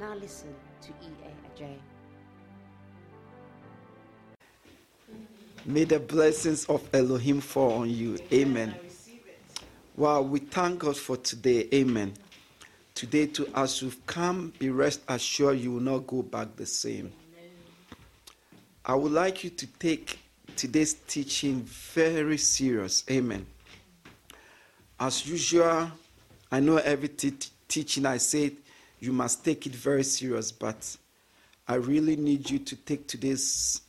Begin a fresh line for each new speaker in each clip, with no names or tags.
Now listen to E.A. Adjei.
May the blessings of Elohim fall on you. Amen. Wow, we thank God for today. Amen. Today, to as you've come, be rest assured you will not go back the same. I would like you to take today's teaching very serious. Amen. As usual, I know every te- teaching I say you must take it very serious, but I really need you to take today's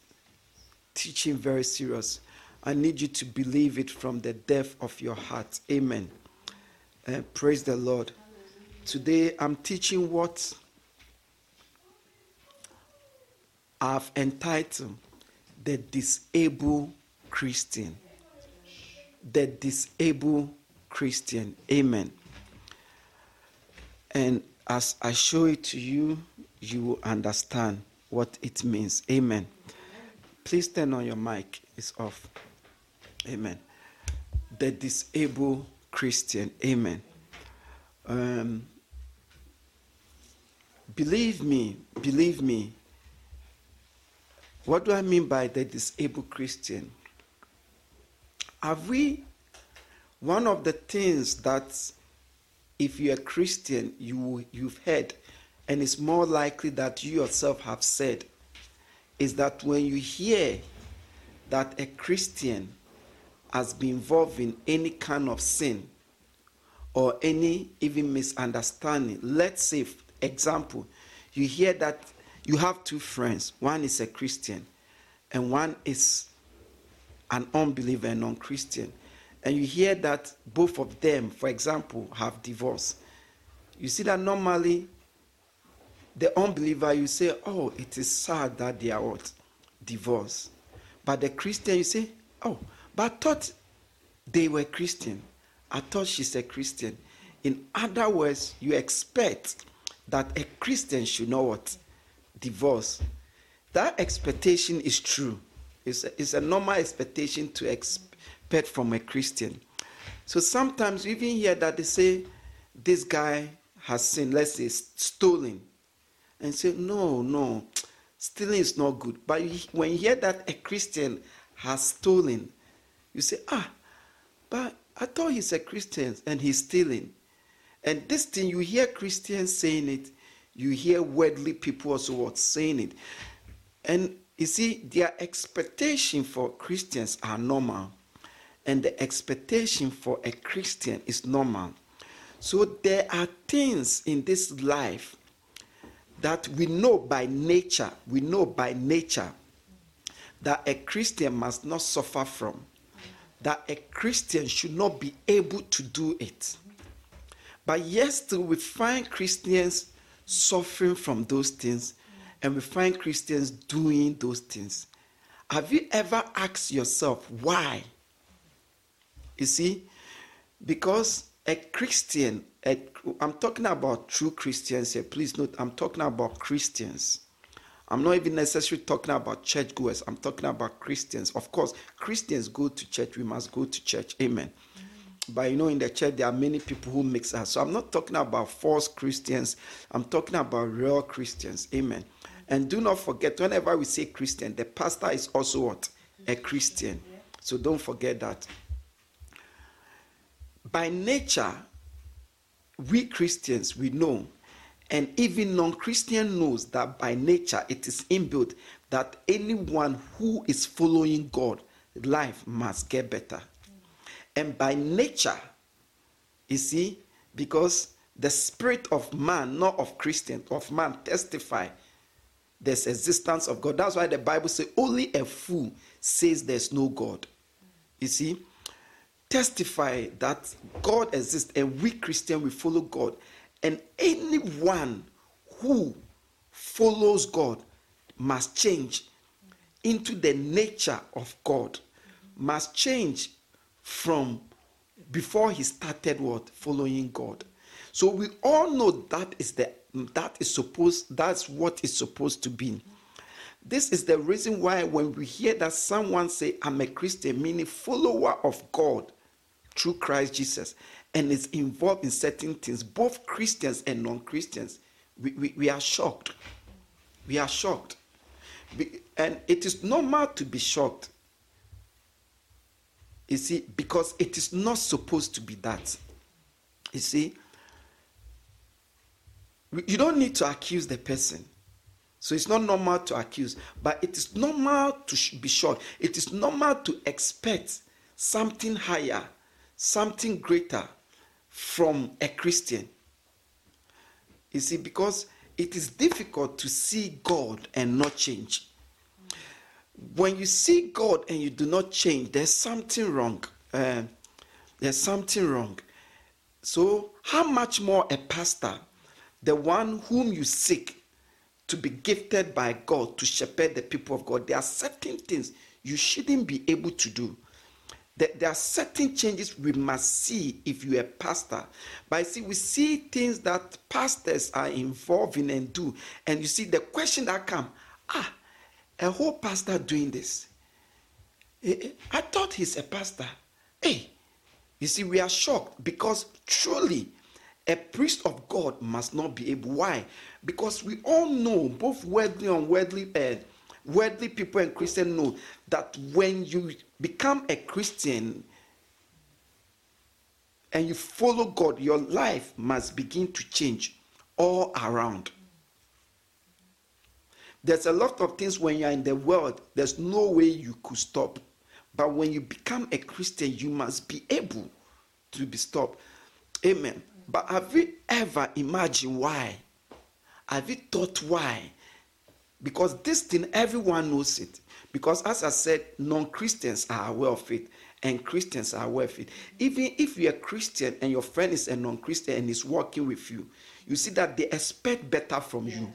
teaching very serious. I need you to believe it from the depth of your heart. Amen. Uh, praise the Lord. Today I'm teaching what I've entitled The Disabled Christian. The Disabled Christian. Amen. And as I show it to you, you will understand what it means. Amen. Please turn on your mic. It's off. Amen. The disabled Christian. Amen. Um, believe me, believe me. What do I mean by the disabled Christian? Have we, one of the things that if you're a Christian, you, you've heard, and it's more likely that you yourself have said, is that when you hear that a Christian has been involved in any kind of sin or any even misunderstanding, let's say, example, you hear that you have two friends, one is a Christian and one is an unbeliever and non Christian, and you hear that both of them, for example, have divorced. You see that normally the unbeliever, you say, oh, it is sad that they are what? Divorced. But the Christian, you say, oh, but I thought they were Christian. I thought she's a Christian. In other words, you expect that a Christian should know what? Divorce. That expectation is true. It's a, it's a normal expectation to expect from a Christian. So sometimes even hear that they say, this guy has sinned, let's say, stolen and say, no, no, stealing is not good. But when you hear that a Christian has stolen, you say, ah, but I thought he's a Christian and he's stealing. And this thing, you hear Christians saying it, you hear worldly people also what saying it. And you see, their expectation for Christians are normal. And the expectation for a Christian is normal. So there are things in this life that we know by nature, we know by nature that a Christian must not suffer from, that a Christian should not be able to do it. But yet, still, we find Christians suffering from those things, and we find Christians doing those things. Have you ever asked yourself why? You see, because a Christian, i am talking about true Christians here. Please note, I'm talking about Christians. I'm not even necessarily talking about churchgoers. I'm talking about Christians. Of course, Christians go to church. We must go to church. Amen. Mm-hmm. But you know, in the church, there are many people who mix us. So I'm not talking about false Christians. I'm talking about real Christians. Amen. And do not forget, whenever we say Christian, the pastor is also what? A Christian. So don't forget that by nature, we Christians, we know, and even non Christian knows that by nature it is inbuilt that anyone who is following God, life must get better. And by nature, you see, because the spirit of man, not of Christian, of man, testify there's existence of God. That's why the Bible says only a fool says there's no God. You see, testify that God exists and we Christian we follow God. And anyone who follows God must change into the nature of God, must change from before he started what following God. So we all know that is the that is supposed that's what is supposed to be. This is the reason why when we hear that someone say I'm a Christian, meaning follower of God through Christ Jesus, and is involved in certain things, both Christians and non-Christians, we, we, we are shocked. We are shocked. And it is normal to be shocked. You see, because it is not supposed to be that. You see, you don't need to accuse the person. So it's not normal to accuse, but it is normal to be shocked. It is normal to expect something higher, something greater from a Christian. You see, because it is difficult to see God and not change. When you see God and you do not change, there's something wrong. Uh, there's something wrong. So, how much more a pastor, the one whom you seek to be gifted by God to shepherd the people of God, there are certain things you shouldn't be able to do there are certain changes we must see if you're a pastor. But I see, we see things that pastors are involved in and do. And you see the question that come, ah, a whole pastor doing this. Eh, eh, I thought he's a pastor. Hey, you see, we are shocked because truly a priest of God must not be able. Why? Because we all know, both worldly and unworldly, uh, worldly people and Christian know that when you become a Christian and you follow God, your life must begin to change all around. There's a lot of things when you're in the world, there's no way you could stop. But when you become a Christian, you must be able to be stopped. Amen. But have you ever imagined why? Have you thought why? Because this thing, everyone knows it. Because as I said, non Christians are aware of it and Christians are aware of it. Even if you're a Christian and your friend is a non Christian and is working with you, you see that they expect better from you.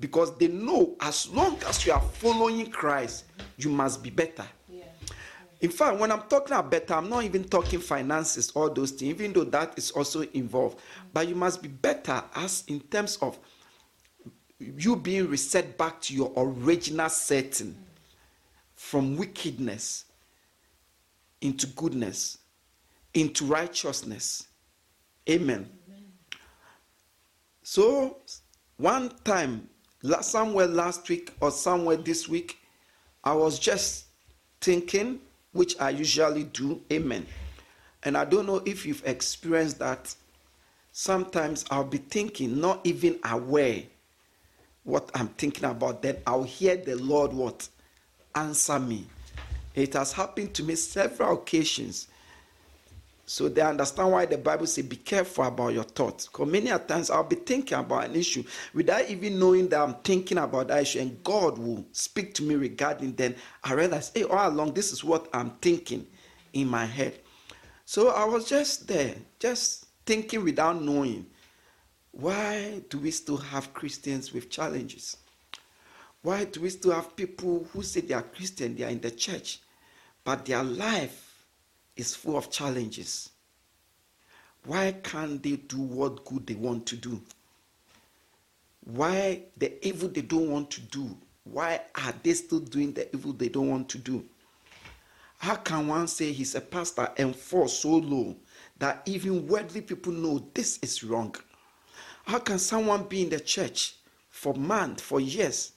Because they know as long as you are following Christ, you must be better. In fact, when I'm talking about better, I'm not even talking finances, all those things, even though that is also involved. But you must be better as in terms of you being reset back to your original setting from wickedness into goodness, into righteousness. Amen. Amen. So, one time, somewhere last week or somewhere this week, I was just thinking, which I usually do. Amen. And I don't know if you've experienced that. Sometimes I'll be thinking, not even aware what I'm thinking about, then I'll hear the Lord what? Answer me. It has happened to me several occasions. So they understand why the Bible says, be careful about your thoughts. Because many times I'll be thinking about an issue without even knowing that I'm thinking about that issue, and God will speak to me regarding then I realize, hey, all along, this is what I'm thinking in my head. So I was just there, just thinking without knowing. Why do we still have Christians with challenges? Why do we still have people who say they are Christian, they are in the church, but their life is full of challenges? Why can't they do what good they want to do? Why the evil they don't want to do? Why are they still doing the evil they don't want to do? How can one say he's a pastor and fall so low that even worldly people know this is wrong? How can someone be in the church for months, for years,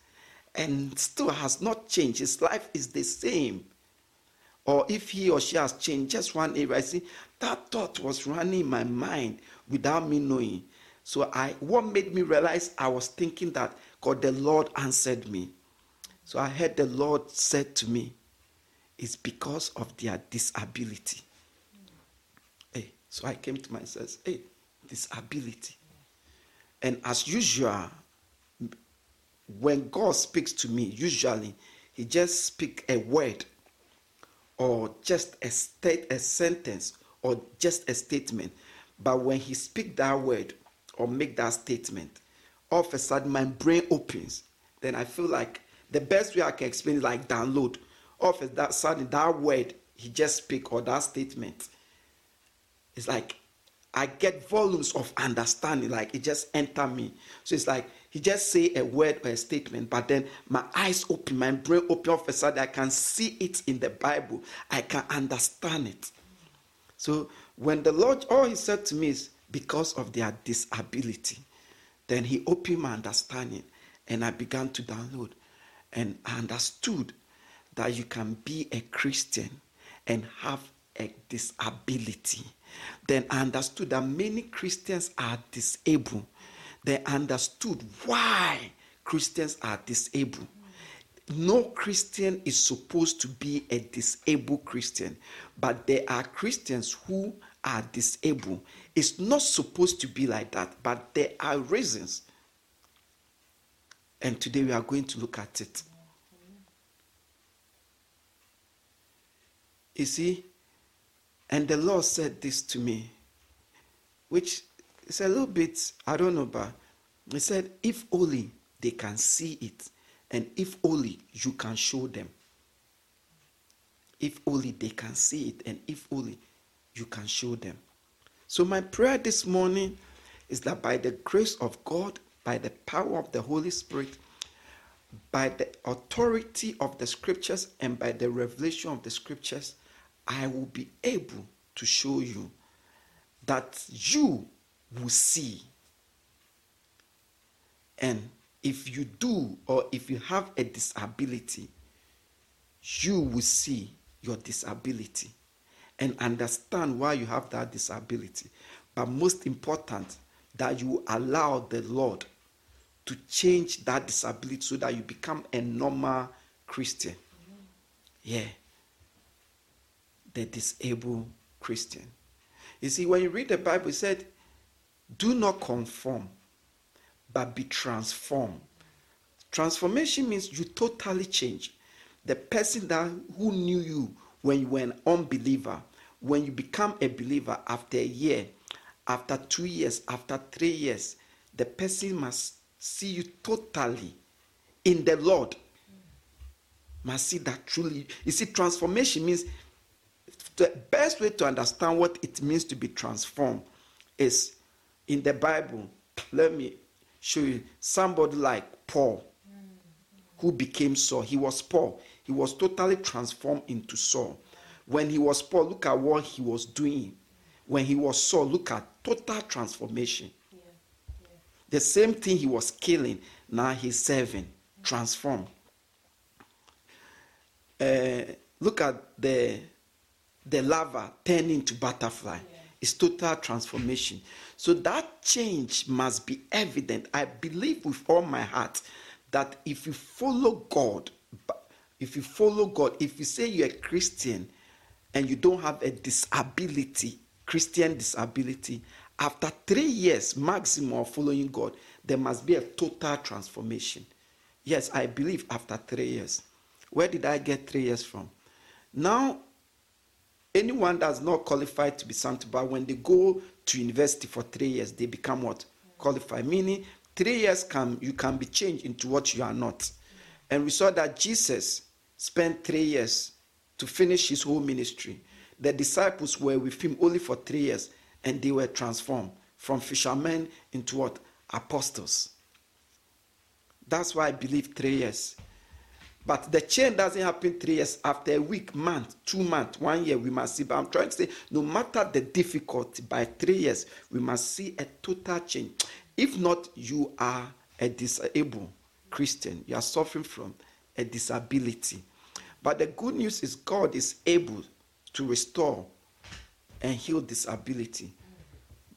and still has not changed? His life is the same. Or if he or she has changed just one area, I see that thought was running in my mind without me knowing. So I what made me realize I was thinking that God the Lord answered me. So I heard the Lord said to me, It's because of their disability. Hey, so I came to myself, hey, disability. And as usual, when God speaks to me, usually he just speak a word or just a state a sentence or just a statement. But when he speak that word or make that statement, all of a sudden my brain opens. Then I feel like the best way I can explain is like download. All of a sudden that word he just speak or that statement, it's like I get volumes of understanding, like it just enter me. So it's like he just say a word or a statement, but then my eyes open, my brain open of a sudden I can see it in the Bible. I can understand it. So when the Lord, all he said to me is because of their disability. Then he opened my understanding and I began to download. And I understood that you can be a Christian and have a disability. Then I understood that many Christians are disabled. They understood why Christians are disabled. No Christian is supposed to be a disabled Christian, but there are Christians who are disabled. It's not supposed to be like that, but there are reasons. And today we are going to look at it. You see, and the Lord said this to me, which is a little bit, I don't know, but He said, if only they can see it, and if only you can show them. If only they can see it, and if only you can show them. So, my prayer this morning is that by the grace of God, by the power of the Holy Spirit, by the authority of the scriptures, and by the revelation of the scriptures, I will be able to show you that you will see. And if you do, or if you have a disability, you will see your disability and understand why you have that disability. But most important, that you allow the Lord to change that disability so that you become a normal Christian. Yeah. The disabled Christian. You see, when you read the Bible, it said, do not conform, but be transformed. Transformation means you totally change. The person that who knew you when you were an unbeliever, when you become a believer after a year, after two years, after three years, the person must see you totally in the Lord. Must see that truly. You see, transformation means the best way to understand what it means to be transformed is in the Bible. Let me show you somebody like Paul, who became Saul. He was Paul. He was totally transformed into Saul. When he was Paul, look at what he was doing. When he was Saul, look at total transformation. Yeah. Yeah. The same thing he was killing, now he's serving, transformed. Uh, look at the the larva turning to butterfly. Yeah. It's total transformation. So that change must be evident. I believe with all my heart that if you follow God, if you follow God, if you say you're a Christian and you don't have a disability, Christian disability, after three years maximum of following God, there must be a total transformation. Yes, I believe after three years. Where did I get three years from? Now, anyone that's not qualified to be sanctified, when they go to university for three years, they become what? Qualified. Meaning, three years can you can be changed into what you are not. And we saw that Jesus spent three years to finish his whole ministry. The disciples were with him only for three years, and they were transformed from fishermen into what? Apostles. That's why I believe three years but the change doesn't happen three years after a week, month, two months, one year. We must see. But I'm trying to say, no matter the difficulty, by three years, we must see a total change. If not, you are a disabled Christian. You are suffering from a disability. But the good news is God is able to restore and heal disability.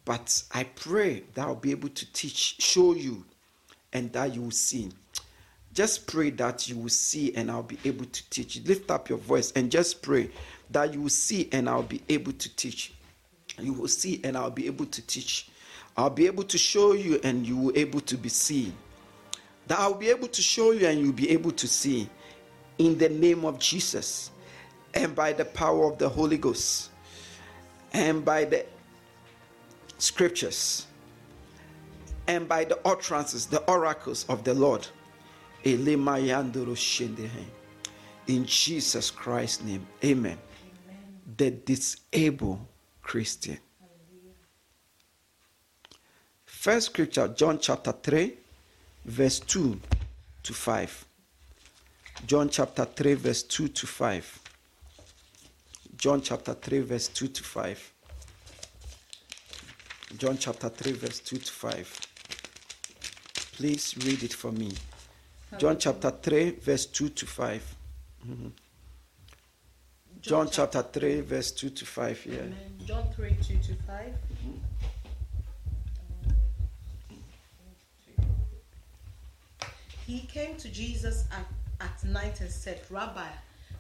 But I pray that I'll be able to teach, show you, and that you will see. Just pray that you will see and I'll be able to teach. Lift up your voice and just pray that you will see and I'll be able to teach. You will see and I'll be able to teach. I'll be able to show you and you will able to be seen. That I'll be able to show you and you'll be able to see in the name of Jesus and by the power of the Holy Ghost and by the scriptures and by the utterances, the oracles of the Lord. In Jesus Christ's name, amen. The disabled Christian. First scripture, John chapter 3, verse 2 to 5. John chapter 3, verse 2 to 5. John chapter 3, verse 2 to 5. John chapter 3, verse 2 to 5. Please read it for me. John chapter 3, verse 2 to 5. Mhm. John chapter 3, verse 2 to 5. Yeah.
Amen. John 3 2 to 5. He came to Jesus at, at night and said, Rabbi,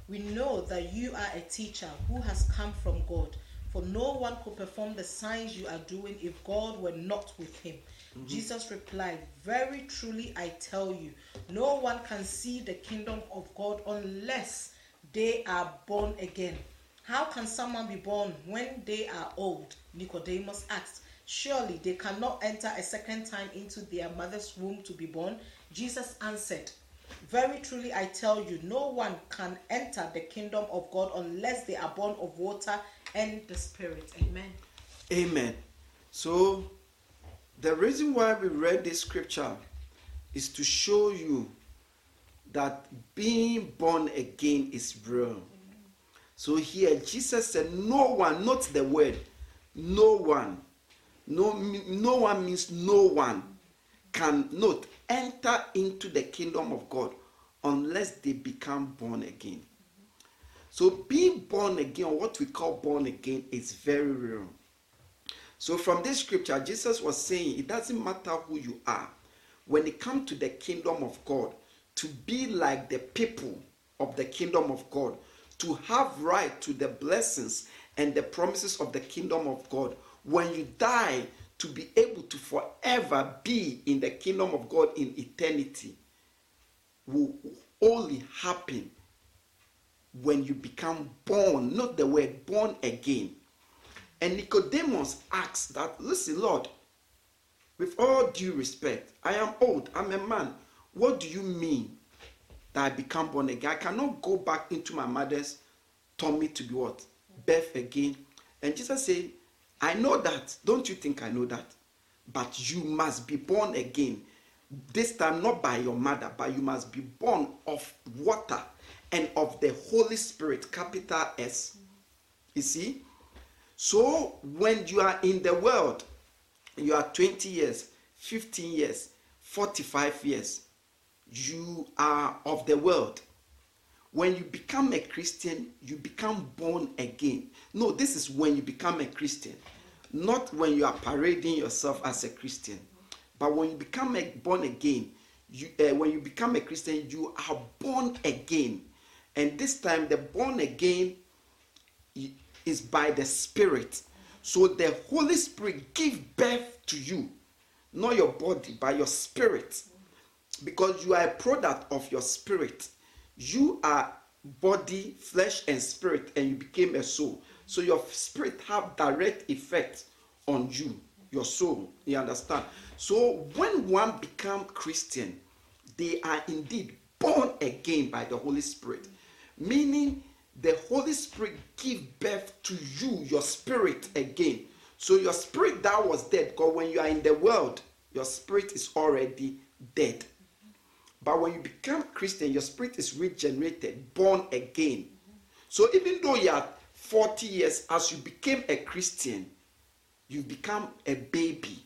we know that you are a teacher who has come from God, for no one could perform the signs you are doing if God were not with him. Mm-hmm. Jesus replied, Very truly I tell you, no one can see the kingdom of God unless they are born again. How can someone be born when they are old? Nicodemus asked. Surely they cannot enter a second time into their mother's womb to be born. Jesus answered, Very truly I tell you, no one can enter the kingdom of God unless they are born of water and the Spirit. Amen.
Amen. So, the reason why we read this scripture is to show you that being born again is real. So, here Jesus said, No one, not the word, no one, no, no one means no one can not enter into the kingdom of God unless they become born again. So, being born again, or what we call born again, is very real. So, from this scripture, Jesus was saying it doesn't matter who you are. When it comes to the kingdom of God, to be like the people of the kingdom of God, to have right to the blessings and the promises of the kingdom of God, when you die, to be able to forever be in the kingdom of God in eternity, will only happen when you become born, not the word born again. And Nicodemus asks that, listen, Lord, with all due respect, I am old, I'm a man. What do you mean that I become born again? I cannot go back into my mother's tummy to be what? Birth again. And Jesus said, I know that. Don't you think I know that? But you must be born again. This time, not by your mother, but you must be born of water and of the Holy Spirit, capital S. You see? So, when you are in the world, you are 20 years, 15 years, 45 years, you are of the world. When you become a Christian, you become born again. No, this is when you become a Christian, not when you are parading yourself as a Christian. But when you become a born again, you, uh, when you become a Christian, you are born again. And this time, the born again is by the Spirit. So the Holy Spirit give birth to you, not your body, by your spirit. Because you are a product of your spirit. You are body, flesh, and spirit, and you became a soul. So your spirit have direct effect on you, your soul. You understand? So when one become Christian, they are indeed born again by the Holy Spirit. Meaning the Holy Spirit give birth to you, your spirit again. So your spirit that was dead, because when you are in the world, your spirit is already dead. But when you become Christian, your spirit is regenerated, born again. So even though you are 40 years, as you became a Christian, you become a baby.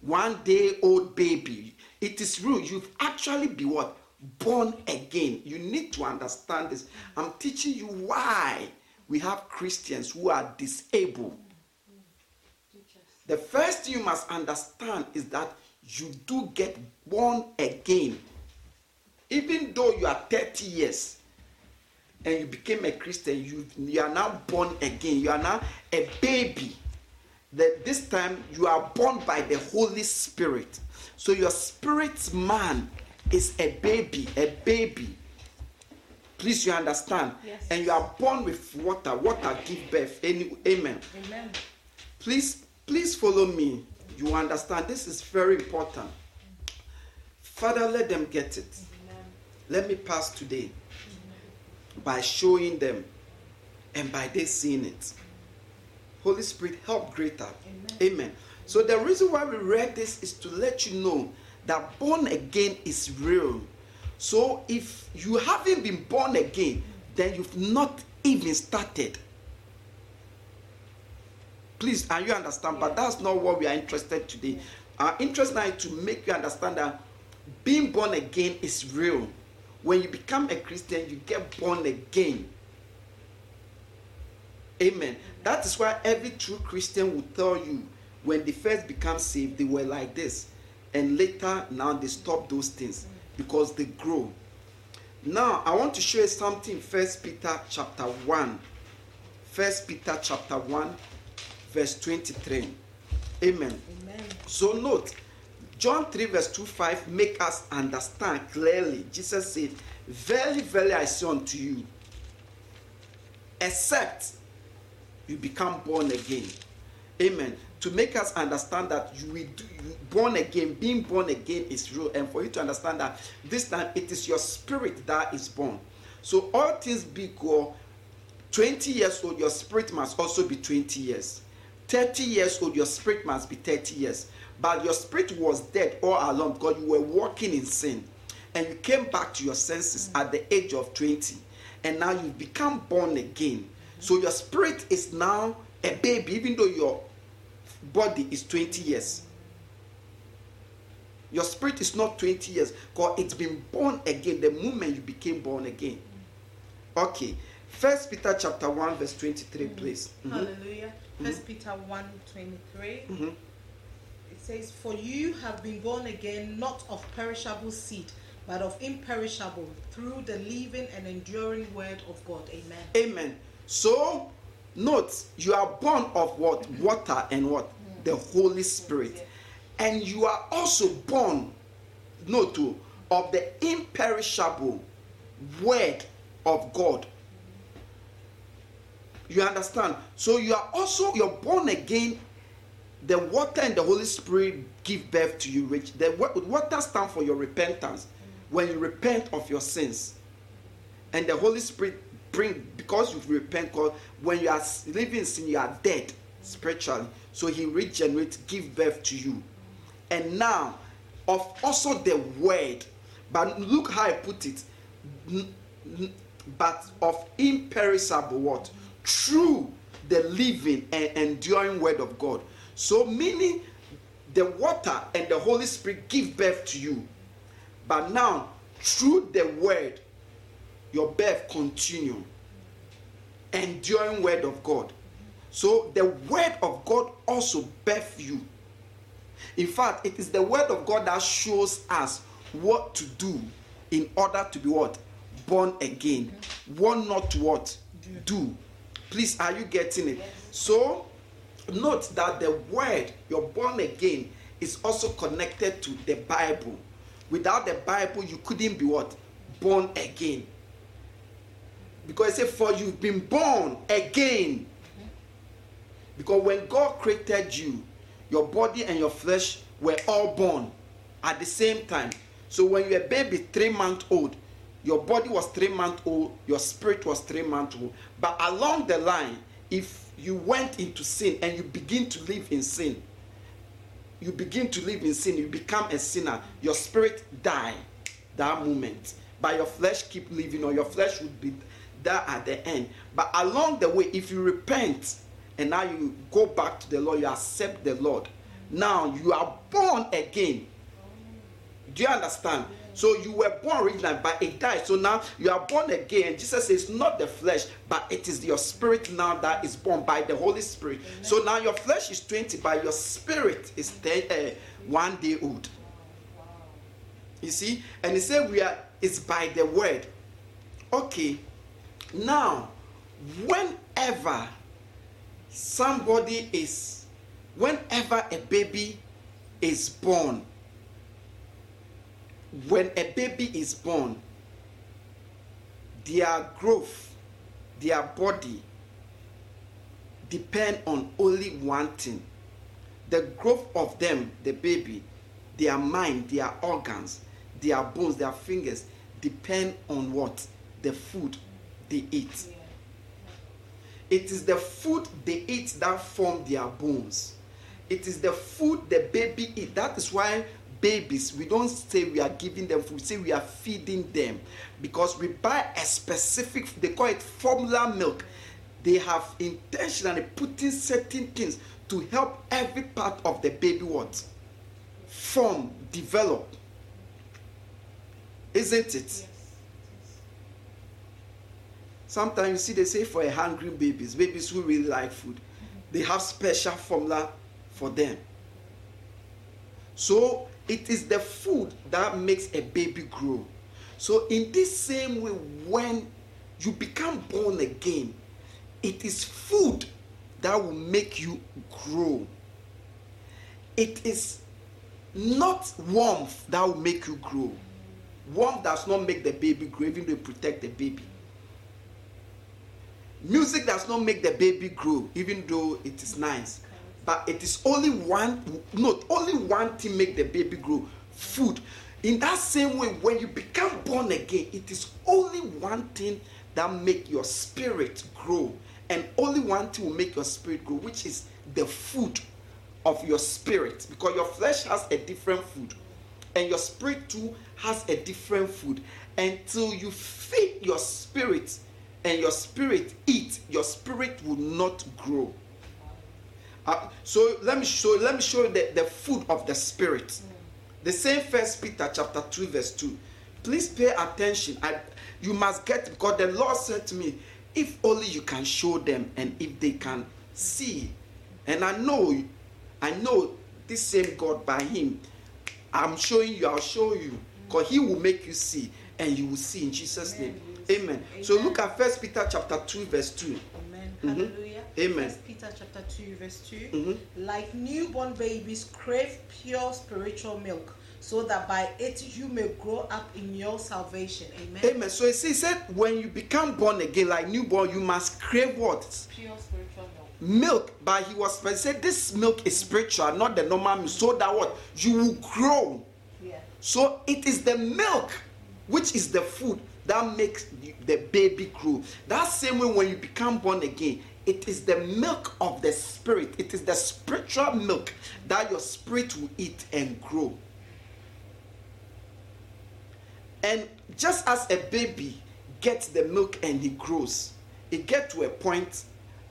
One day old baby. It is real. You've actually been what? Born again. You need to understand this. I'm teaching you why we have Christians who are disabled. The first thing you must understand is that you do get born again. Even though you are 30 years and you became a Christian, you, you are now born again. You are now a baby. That this time you are born by the Holy Spirit. So your spirit man is a baby, a baby. Please, you understand?
Yes.
And you are born with water. Water give birth. Any, amen.
Amen.
Please, please follow me. You understand? This is very important. Father, let them get it. Let me pass today by showing them and by they seeing it. Holy Spirit, help greater. Amen. Amen. So the reason why we read this is to let you know that born again is real. So if you haven't been born again, then you've not even started. Please, and you understand, but that's not what we are interested today. Our interest now is to make you understand that being born again is real. When you become a Christian, you get born again. Amen. That is why every true Christian will tell you when they first become saved, they were like this. And later, now they stop those things because they grow. Now, I want to show you something. First Peter chapter 1. First Peter chapter 1, verse 23. Amen. Amen. So note, John 3, verse 2 5 make us understand clearly. Jesus said, Very, very I say unto you, except you become born again. Amen. To make us understand that you will do, born again, being born again is real, and for you to understand that this time it is your spirit that is born. So all things be equal, 20 years old, your spirit must also be 20 years. 30 years old, your spirit must be 30 years. But your spirit was dead all along because you were walking in sin. And you came back to your senses at the age of 20. And now you've become born again. So your spirit is now a baby, even though your body is 20 years. Your spirit is not 20 years because it's been born again the moment you became born again. Okay. First Peter chapter 1, verse 23, mm-hmm. please.
Mm-hmm. Hallelujah. 1st mm-hmm. Peter 1 23. Mm-hmm. It says, For you have been born again, not of perishable seed, but of imperishable, through the living and enduring word of God. Amen.
Amen. So, note, you are born of what? Water and what? The Holy Spirit. And you are also born, note, too, of the imperishable word of God. You understand? So you are also you're born again. The water and the Holy Spirit give birth to you, which the water stand for your repentance. When you repent of your sins, and the Holy Spirit bring because you repent because when you are living in sin you are dead spiritually. So he regenerates give birth to you. And now of also the word but look how i put it. But of imperishable what? Through the living and enduring word of god. So meaning the water and the holy spirit give birth to you. But now through the word your birth continue. Enduring word of God. So the word of God also birth you. In fact, it is the word of God that shows us what to do in order to be what? Born again. What not what? Do. Please, are you getting it? So note that the word, you're born again, is also connected to the Bible. Without the Bible, you couldn't be what? Born again. Because it said, For you've been born again. Because when God created you, your body and your flesh were all born at the same time. So when you're a baby, three months old, your body was three months old, your spirit was three months old. But along the line, if you went into sin and you begin to live in sin, you begin to live in sin, you become a sinner, your spirit die that moment. But your flesh keep living, or your flesh would be that at the end. But along the way, if you repent and now you go back to the Lord, you accept the Lord. Now you are born again. Do you understand? So you were born originally, but it died. So now you are born again. Jesus says, not the flesh, but it is your spirit now that is born by the Holy Spirit. Amen. So now your flesh is 20, but your spirit is 10, uh, one day old. You see? And he said, we are, it's by the word. Okay. Now, whenever somebody is, whenever a baby is born, when a baby is born, their growth, their body depend on only one thing. the growth of them, the baby, their mind, their organs, their bones, their fingers depend on what? The food they eat. It is the food they eat that form their bones. It is the food the baby eat. That is why babies, we don't say we are giving them food, we say we are feeding them. Because we buy a specific, they call it formula milk. They have intentionally put in certain things to help every part of the baby what? Form, develop. Isn't it? Sometimes you see they say for a hungry babies, babies who really like food, they have special formula for them. So it is the food that makes a baby grow. So in this same way, when you become born again, it is food that will make you grow. It is not warmth that will make you grow. Warmth does not make the baby grow, even though protect the baby. Music does not make the baby grow, even though it is nice. But it is only one, not only one thing make the baby grow. Food. In that same way, when you become born again, it is only one thing that make your spirit grow, and only one thing will make your spirit grow, which is the food of your spirit. Because your flesh has a different food, and your spirit too has a different food. Until you feed your spirit and your spirit eat, your spirit will not grow. Uh, so let me show let me show you the, the food of the spirit. The same first Peter chapter 2, verse 2. Please pay attention. I, you must get because the Lord said to me, if only you can show them and if they can see. And I know, I know this same God by Him. I'm showing you, I'll show you. Because He will make you see, and you will see in Jesus' name. Amen. So look at First Peter chapter 2, verse 2.
Amen.
Mhm.
Hallelujah.
Amen.
First Peter chapter 2, verse 2.
Mhm.
Like newborn babies, crave pure spiritual milk, so that by it you may grow up in your salvation. Amen.
Amen. So he said, when you become born again, like newborn, you must crave what?
Pure spiritual milk.
Milk. But he was said this milk is spiritual, not the normal milk. So that what? You will grow.
Yeah.
So it is the milk, which is the food that makes the- baby grow. That same way when you become born again, it is the milk of the spirit. It is the spiritual milk that your spirit will eat and grow. And just as a baby gets the milk and he grows, it gets to a point,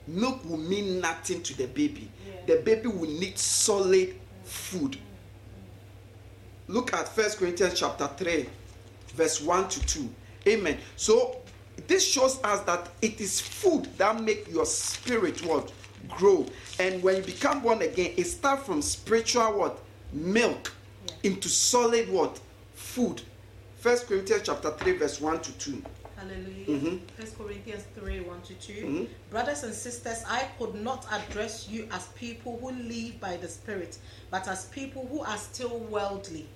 milk will mean nothing to the baby.
Yeah.
The baby will need solid food. Look at First Corinthians chapter 3, verse 1 to 2. Amen. So this shows us that it is food that make your spirit what grow. And when you become born again, it starts from spiritual what milk
Yeah.
into solid what food. First Corinthians chapter 3, verse 1 to 2.
Hallelujah.
Mhm.
First Corinthians 3 1 to 2.
Mhm.
Brothers and sisters, I could not address you as people who live by the Spirit, but as people who are still worldly,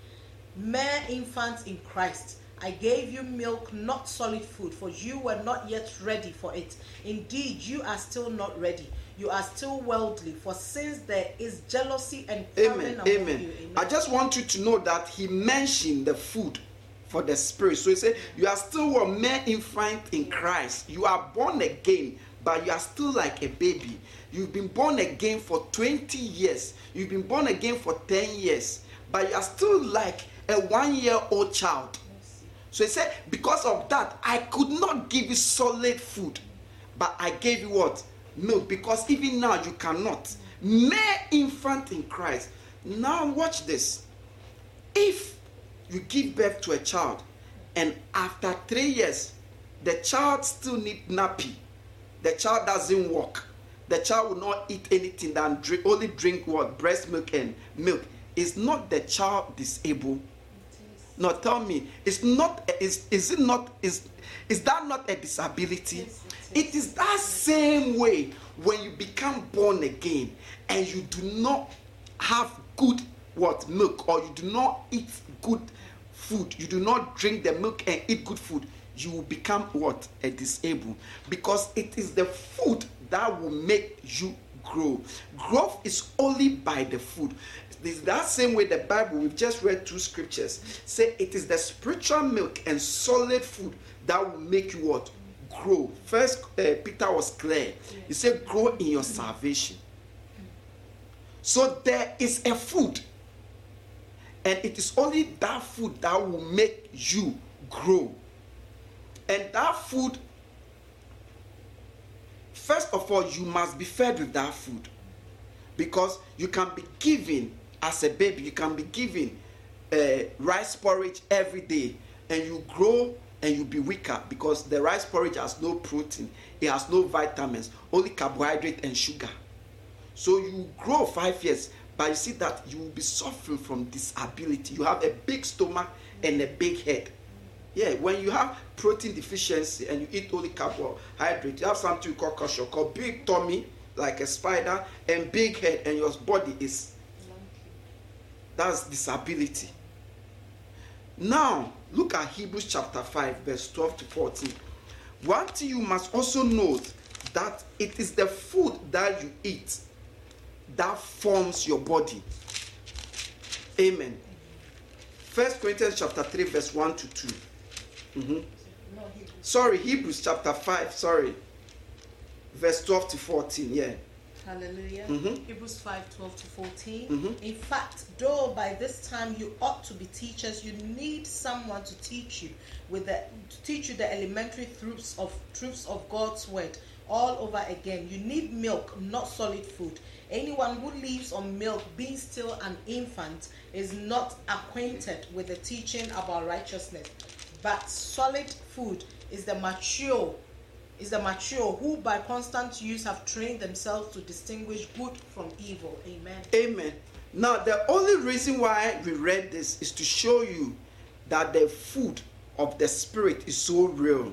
mere infants in Christ. I gave you milk, not solid food, for you were not yet ready for it. Indeed, you are still not ready. You are still worldly, for since there is jealousy and
Amen.
among
Amen.
you. Amen.
I just want you to know that he mentioned the food for the spirit. So he said, You are still a mere infant in Christ. You are born again, but you are still like a baby. You've been born again for 20 years. You've been born again for 10 years, but you are still like a one year old child. So he said, Because of that, I could not give you solid food, but I gave you what? Milk. Because even now you cannot. Mere infant in Christ. Now, watch this. If you give birth to a child, and after three years, the child still need nappy, the child doesn't walk, the child will not eat anything than drink, only drink what? Breast milk and milk. Is not the child disabled? No, tell me, is not. Is is it not? Is is that not a disability?
Yes,
it is that same way when you become born again and you do not have good what milk or you do not eat good food. You do not drink the milk and eat good food. You will become what a disabled because it is the food that will make you grow. Growth is only by the food. This that same way the Bible, we've just read two scriptures, say it is the spiritual milk and solid food that will make you what? Grow. First, uh, Peter was clear. He said, grow in your salvation. So there is a food. And it is only that food that will make you grow. And that food, first of all, you must be fed with that food. Because you can be given, as a baby, you can be given uh, rice porridge every day, and you grow and you be weaker because the rice porridge has no protein, it has no vitamins, only carbohydrate and sugar. So you grow five years, but you see that you will be suffering from disability. You have a big stomach and a big head. Yeah, when you have protein deficiency and you eat only carbohydrate, you have something called call called big tummy, like a spider, and big head, and your body is. That's disability. Now, look at Hebrews chapter 5, verse 12 to 14. One thing you must also note that it is the food that you eat that forms your body. Amen. First Corinthians chapter 3, verse 1 to 2. Mhm. Sorry, Hebrews chapter 5, sorry. Verse 12 to 14, yeah.
Hallelujah.
Mhm.
Hebrews 5 12 to 14.
Mhm.
In fact, though by this time you ought to be teachers, you need someone to teach you with the to teach you the elementary truths of truths of God's word all over again. You need milk, not solid food. Anyone who lives on milk, being still an infant, is not acquainted with the teaching about righteousness. But solid food is the mature is the mature who by constant use have trained themselves to distinguish good from evil. Amen.
Amen. Now, the only reason why we read this is to show you that the food of the spirit is so real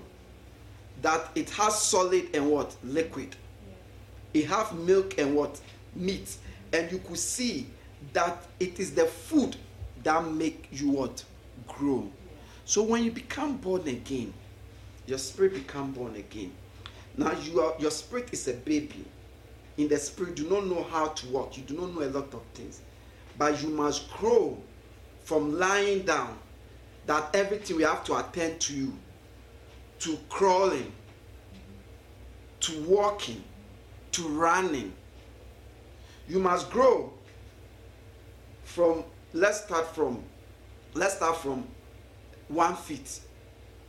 that it has solid and what liquid. It have milk and what meat, and you could see that it is the food that make you what grow. So when you become born again, your spirit become born again. Now you are your spirit is a baby. In the spirit do not know how to walk. You do not know a lot of things. But you must grow from lying down that everything we have to attend to you to crawling to walking to running. You must grow from let's start from let's start from one feet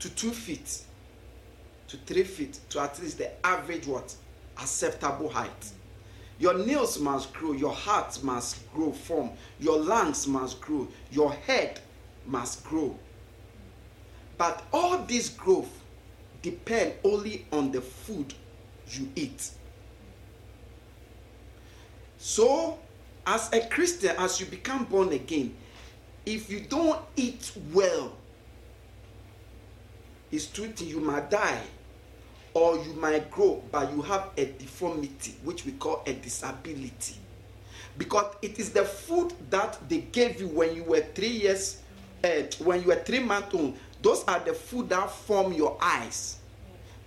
to two feet to three feet to at least the average what? Acceptable height. Your nails must grow your heart must grow form your lungs must grow your head must grow. But all this growth depend only on the food you eat. So as a christian as you become born again if you don't eat well it's things you might die or you might grow but you have a deformity which we call a disability. Because it is the food that they gave you when you were three years uh, when you were three months old. Those are the food that form your eyes.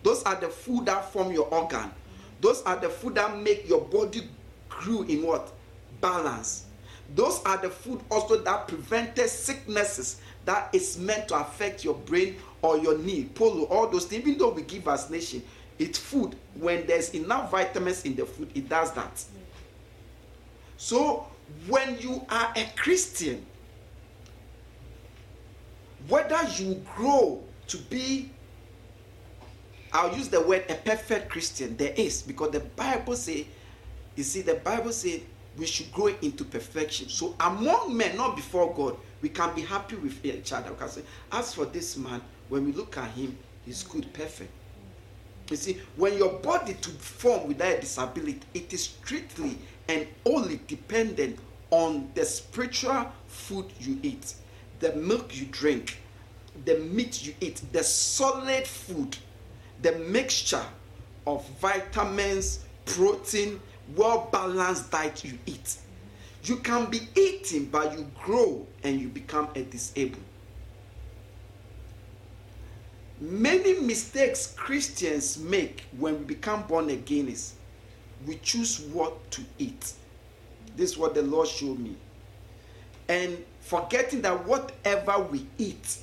Those are the food that form your organ. Those are the food that make your body grew in what? Balance. Those are the food also that prevented sicknesses that is meant to affect your brain or your knee polio all those things even though we give as nation it's food. When there's enough vitamins in the food it does that. So when you are a christian whether you grow to be i'll use the word a perfect christian there is because the bible say you see the bible say we should grow into perfection. So among men not before god we can be happy with each other. We can say as for this man when we look at him he's good perfect. You see when your body to form without disability it is strictly and only dependent on the spiritual food you eat the milk you drink the meat you eat the solid food the mixture of vitamins protein well balanced diet you eat. You can be eating but you grow and you become a disabled many mistakes christians make when we become born again is we choose what to eat. This is what the Lord showed me. And forgetting that whatever we eat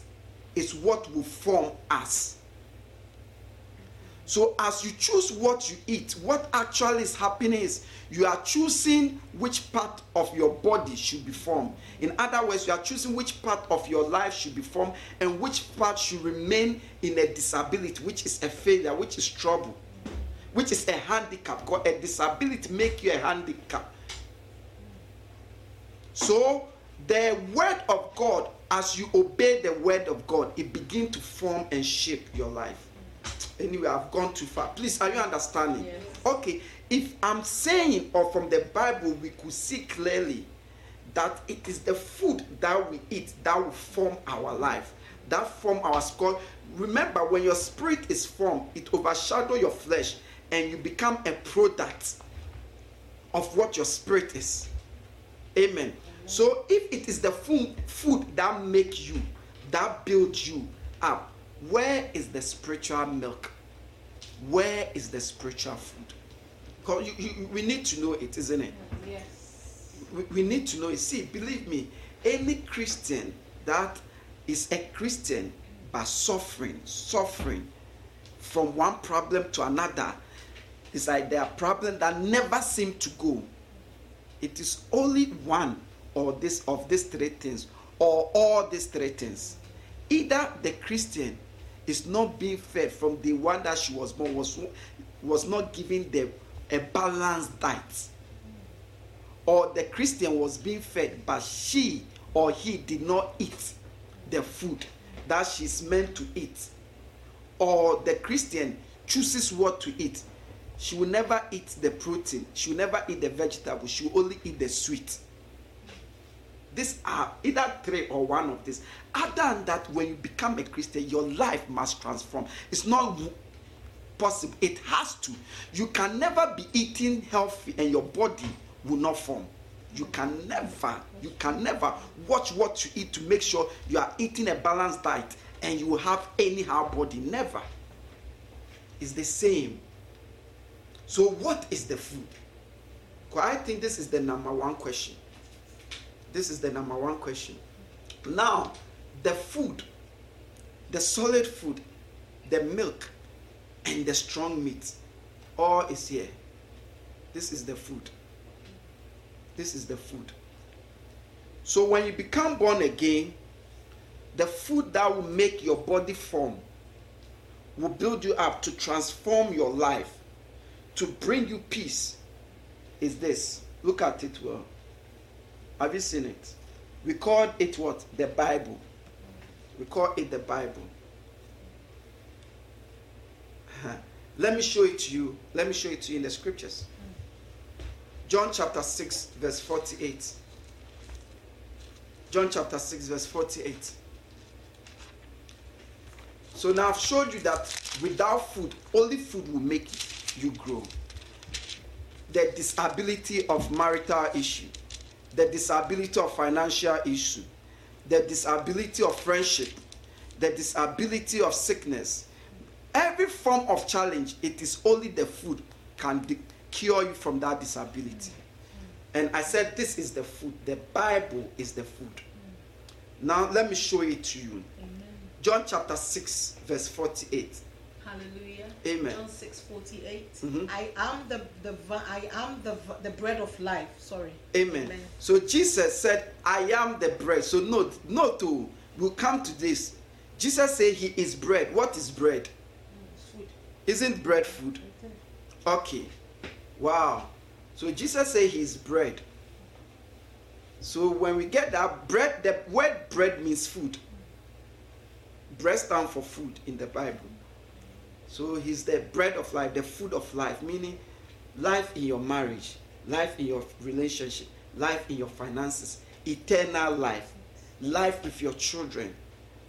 is what will form us. So, as you choose what you eat, what actually is happening is you are choosing which part of your body should be formed. In other words, you are choosing which part of your life should be formed and which part should remain in a disability, which is a failure, which is trouble, which is a handicap. Because a disability make you a handicap. So, the word of God, as you obey the word of God, it begin to form and shape your life. Anyway, I've gone too far. Please, are you understanding?
Yes.
Okay, if I'm saying or from the Bible, we could see clearly that it is the food that we eat that will form our life, that form our skull. Remember, when your spirit is formed, it overshadow your flesh, and you become a product of what your spirit is. Amen. So if it is the food, food that make you, that build you up, where is the spiritual milk? Where is the spiritual food? you, you, we need to know it, isn't it?
Yes.
We, we need to know it. See, believe me, any Christian that is a Christian but suffering, suffering from one problem to another, it's like there are problems that never seem to go. It is only one or this of these three things, or all these three things. Either the Christian is not being fed from the one that she was born, was, was not given the a balanced diet. Or the Christian was being fed, but she or he did not eat the food that she's meant to eat. Or the Christian chooses what to eat. She will never eat the protein, she will never eat the vegetable, she will only eat the sweet. These are either three or one of these. Other than that, when you become a Christian, your life must transform. It's not possible. It has to. You can never be eating healthy and your body will not form. You can never, you can never watch what you eat to make sure you are eating a balanced diet and you will have any anyhow body. Never. It's the same. So, what is the food? I think this is the number one question. This is the number one question. Now, the food, the solid food, the milk, and the strong meat, all is here. This is the food. This is the food. So when you become born again, the food that will make your body form will build you up to transform your life, to bring you peace, is this. Look at it well. Have you seen it? We call it what? The Bible. We call it the Bible. Uh-huh. Let me show it to you. Let me show it to you in the scriptures. John chapter 6, verse 48. John chapter 6, verse 48. So now I've showed you that without food, only food will make you grow. The disability of marital issue, the disability of financial issue, the disability of friendship, the disability of sickness, every form of challenge, it is only the food can di- cure you from that disability. And I said, This is the food. The Bible is the food. Now, let me show it to you.
Amen.
John chapter 6, verse 48.
Hallelujah.
Amen.
John 6 48.
Mhm.
I am the, the I am the, the bread of life. Sorry.
Amen. So Jesus said, I am the bread. So note, note to we'll come to this. Jesus said he is bread. What is bread?
Food.
Isn't bread food? Okay. Wow. So Jesus said he is bread. So when we get that bread, the word bread means food. Bread stands for food in the Bible. So he's the bread of life, the food of life, meaning life in your marriage, life in your relationship, life in your finances, eternal life, life with your children,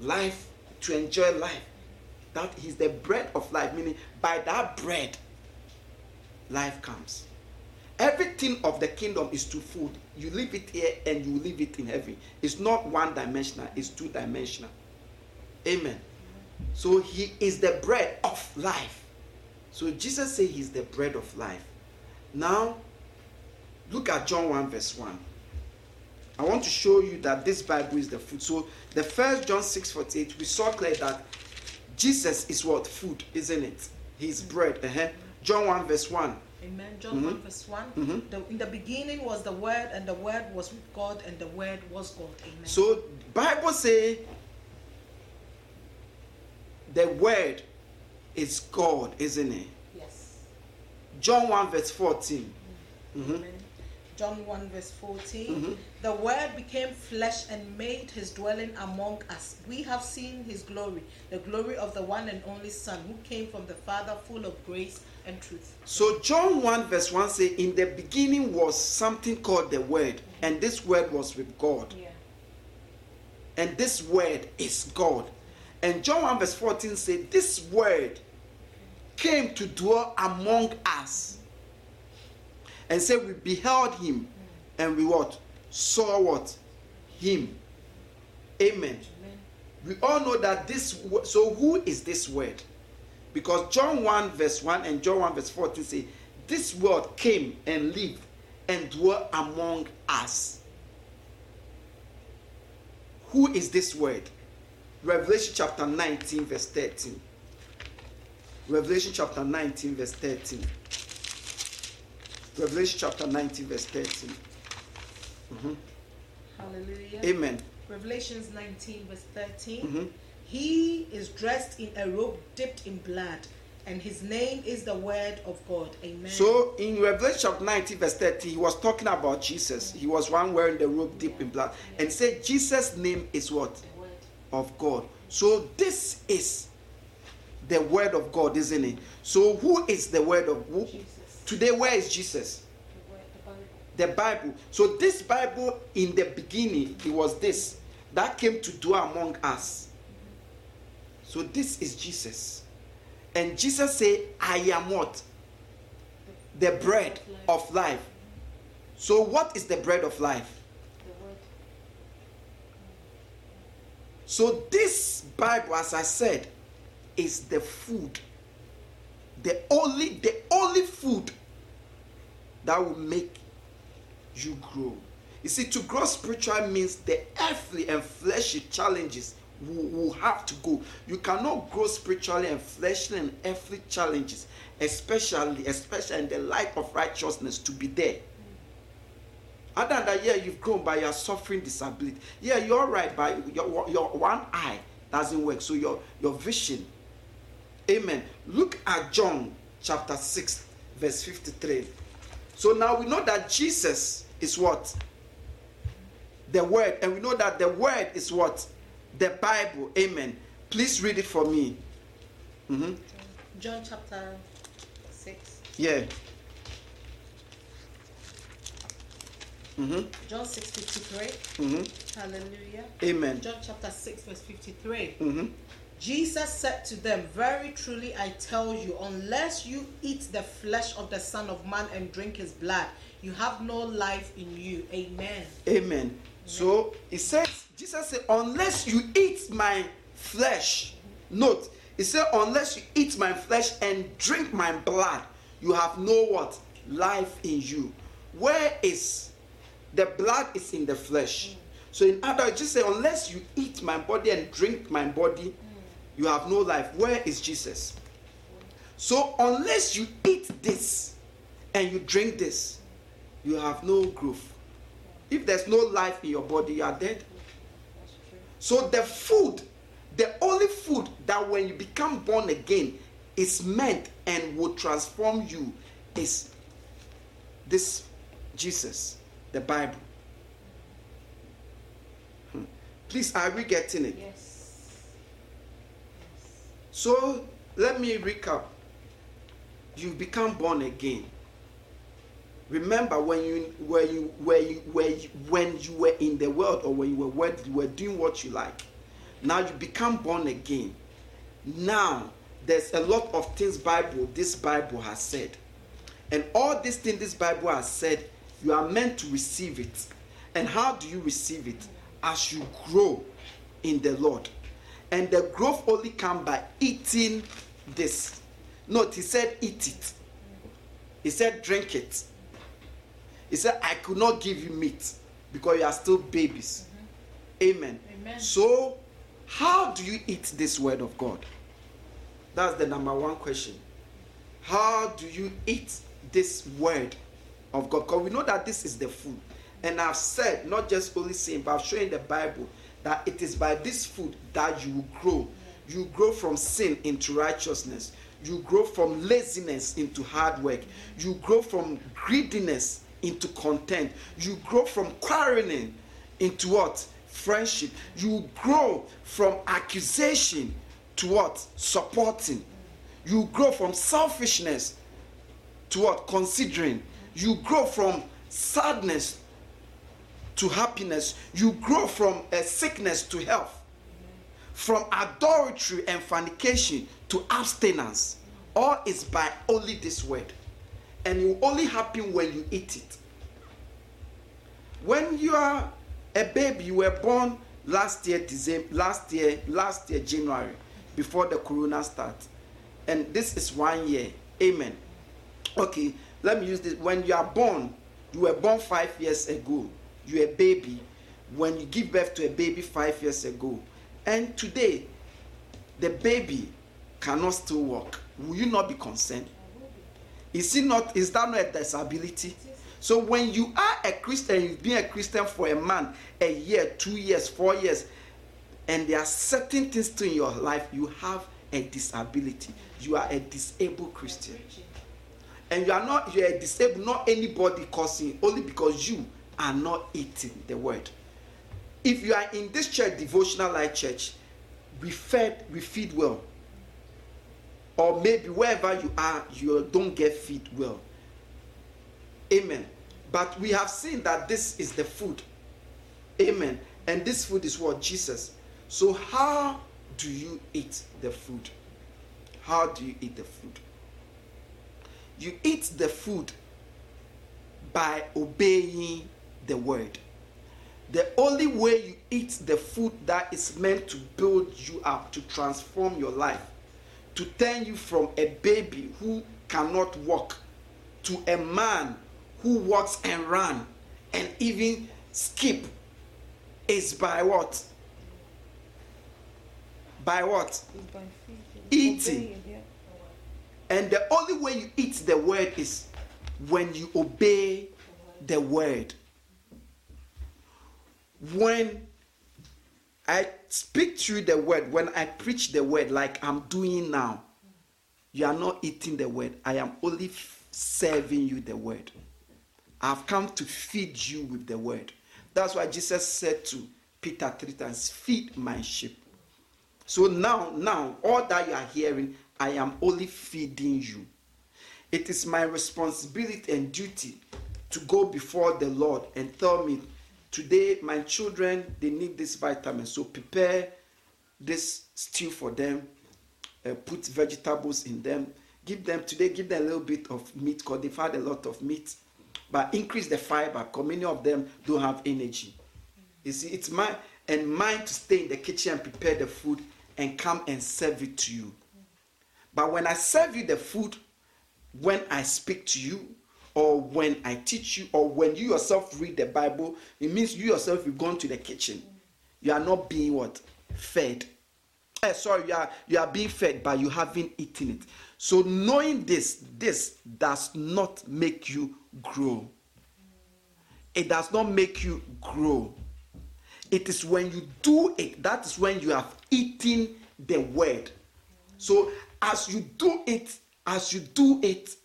life to enjoy life. That he's the bread of life, meaning by that bread, life comes. Everything of the kingdom is two food. You leave it here and you leave it in heaven. It's not one dimensional, it's two dimensional. Amen. So he is the bread of life. So Jesus said he's the bread of life. Now, look at John 1, verse 1. I want to show you that this Bible is the food. So, the first John 6 48, we saw clear that Jesus is what? Food, isn't it? He's bread. Uh-huh. John 1, verse 1.
Amen. John 1 verse one
Mhm.
The, in the beginning was the Word, and the Word was with God, and the Word was God. Amen.
So, Bible say the word is God, isn't it?
yes.
John 1, verse 14. Mhm.
Amen. John 1 verse 14.
Mhm.
The Word became flesh and made his dwelling among us. We have seen his glory, the glory of the one and only Son, who came from the Father, full of grace and truth.
So John 1 verse 1 says, In the beginning was something called the Word, and this Word was with God.
Yeah.
And this Word is God. And John 1 verse 14 said, This Word came to dwell among us. And say, We beheld him, and we what? Saw what? Him. Amen.
Amen.
We all know that this, so who is this Word? Because John 1 verse 1 and John 1 verse 14 say, This word came and lived and dwelt among us. Who is this word? Revelation chapter 19, verse 13. Revelation chapter 19, verse 13. Revelation chapter 19, verse 13. Mhm.
Hallelujah.
Amen.
Revelations 19 verse 13.
Mhm.
He is dressed in a robe dipped in blood, and his name is the Word of God. Amen.
So in Revelation chapter 19, verse 30, he was talking about Jesus. He was one wearing the robe deep in blood. And said, Jesus' name is what? Of God. So this is the word of God, isn't it? So who is the word of who?
Jesus.
Today, where is Jesus?
The Word, the Bible.
The Bible. So this Bible in the beginning, it was this that came to dwell among us. So this is Jesus. And Jesus said, I am what? The bread of life. So what is the bread of life?
The Word.
So this Bible, as I said, is the food. The only the only food that will make you grow. You see, to grow spiritual means the earthly and fleshly challenges will, will have to go. You cannot grow spiritually and fleshly and earthly challenges, especially, especially in the light of righteousness, to be there. Other than that, yeah, you've grown, but you're suffering disability. Yeah, you're all right, but your, your one eye doesn't work. So your, your vision. Amen. Look at John chapter 6, verse 53. So now we know that Jesus is what? The Word. And we know that the Word is what? The Bible. Amen. Please read it for me. Mm-hmm.
John chapter 6.
Yeah. Hmm
John 6 53.
hmm
Hallelujah.
Amen.
John chapter 6, verse 53.
hmm
Jesus said to them, Very truly I tell you, unless you eat the flesh of the Son of Man and drink his blood, you have no life in you. Amen.
Amen. So he says, Jesus said, unless you eat my flesh, note, he said, unless you eat my flesh and drink my blood, you have no what? Life in you. Where is the blood is in the flesh. So in other words, just say, unless you eat my body and drink my body, you have no life. Where is Jesus? So unless you eat this and you drink this, you have no growth. If there's no life in your body, you are dead. So the food, the only food that when you become born again is meant and will transform you is this Jesus, the Bible. Hmm. Please, are we getting it?
Yes.
So let me recap. You become born again. Remember when you when you when you when you, when you were in the world or when you were when you were doing what you like. Now you become born again. Now there's a lot of things Bible this Bible has said. And all these things this Bible has said, you are meant to receive it. And how do you receive it? As you grow in the Lord. And the growth only come by eating this. Note, he said, eat it. He said, Drink it. He said, I could not give you meat because you are still babies. Mm-hmm. Amen.
Amen.
So, how do you eat this word of God? That's the number one question. How do you eat this word of God? Because we know that this is the food. And I've said, not just only saying, but I've shown in the Bible that it is by this food that you will grow. You grow from sin into righteousness. You grow from laziness into hard work. You grow from greediness into content. You grow from quarreling into what? Friendship. You grow from accusation to what? Supporting. You grow from selfishness to what? Considering. You grow from sadness to happiness. You grow from a sickness to health. From adultery and fornication to abstinence. All is by only this word. And it will only happen when you eat it. When you are a baby, you were born last year, December, last year, last year, January, before the corona started. And this is one year. Amen. Okay, let me use this. When you are born, you were born five years ago. You're a baby. When you give birth to a baby five years ago, and today, the baby cannot still walk. Will you not be concerned? Is it not? Is that not a disability? So when you are a Christian, you've been a Christian for a month, a year, two years, four years, and there are certain things still in your life, you have a disability. You are a disabled Christian. And you are not you are disabled, not anybody causing, only because you are not eating the word. If you are in this church, devotional life church, we fed, we feed well. Or maybe wherever you are, you don't get feed well. Amen. But we have seen that this is the food. Amen. And this food is what? Jesus. So, how do you eat the food? How do you eat the food? You eat the food by obeying the word. The only way you eat the food that is meant to build you up, to transform your life, to turn you from a baby who cannot walk to a man who walks and run and even skip is by what? By what? Eating. And the only way you eat the word is when you obey the word. When I speak through the word, when I preach the word like I'm doing now, you are not eating the word. I am only serving you the word. I've come to feed you with the word. That's why Jesus said to Peter three times, Feed my sheep. So now, now, all that you are hearing, I am only feeding you. It is my responsibility and duty to go before the Lord and tell me, today my children they need this vitamin, so prepare this stew for them, uh, put vegetables in them, give them today, give them a little bit of meat because they've had a lot of meat, but increase the fiber because many of them don't have energy. You see, it's my and mine to stay in the kitchen and prepare the food and come and serve it to you. But when I serve you the food, when I speak to you, or when I teach you, or when you yourself read the Bible, it means you yourself you've gone to the kitchen. You are not being what? Fed. Eh, sorry, you are you are being fed, but you haven't eaten it. So knowing this, this does not make you grow. It does not make you grow. It is when you do it, that is when you have eaten the word. So as you do it, as you do it,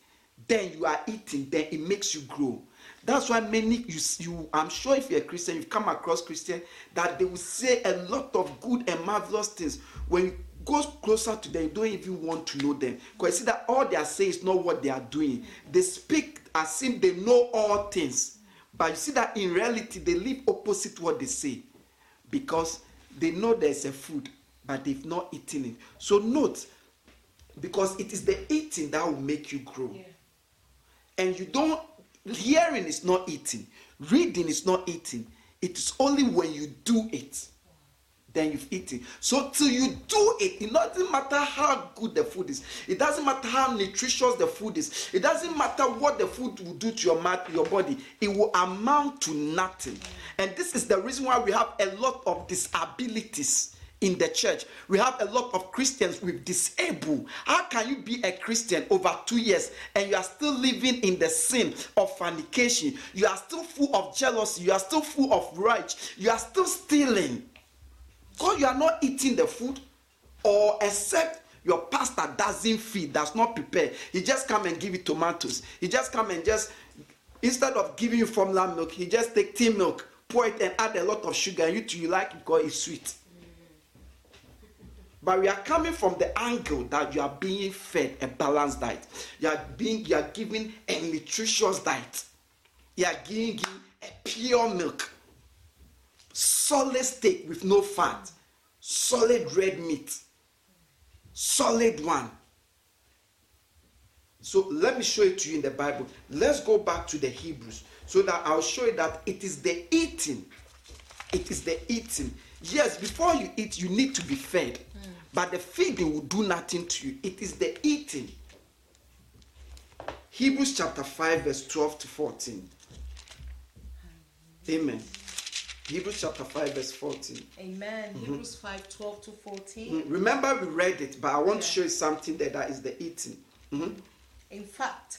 then you are eating, then it makes you grow. That's why many you, you I'm sure if you're a Christian, you've come across Christian that they will say a lot of good and marvelous things. When you go closer to them, you don't even want to know them. Because you see that all they are saying is not what they are doing. They speak as if they know all things. But you see that in reality, they live opposite what they say. Because they know there's a food, but they've not eaten it. So note, because it is the eating that will make you grow.
Yeah.
And you don't, hearing is not eating, reading is not eating. It is only when you do it then you've eaten. So till you do it, it doesn't matter how good the food is. It doesn't matter how nutritious the food is. It doesn't matter what the food will do to your mouth, your body. It will amount to nothing. And this is the reason why we have a lot of disabilities in the church. We have a lot of Christians with disabled. How can you be a Christian over two years and you are still living in the sin of fornication? You are still full of jealousy. You are still full of rage. You are still stealing. Because you are not eating the food, or except your pastor doesn't feed, does not prepare. He just come and give you tomatoes. He just come and just instead of giving you formula milk, he just take tea milk, pour it and add a lot of sugar, and you too you like it because it's sweet. But we are coming from the angle that you are being fed a balanced diet. You are being you are given a nutritious diet. You are giving you a pure milk, solid steak with no fat, solid red meat, solid one. So let me show it to you in the Bible. Let's go back to the Hebrews so that I'll show you that it is the eating. It is the eating. Yes, before you eat, you need to be fed. But the feeding will do nothing to you. It is the eating. Hebrews chapter 5, verse 12 to 14. Amen. Hebrews chapter 5, verse 14.
Amen. Hebrews 5 12 to 14.
Mm, Remember, we read it, but I want to show you something there that is the eating. Mhm.
In fact,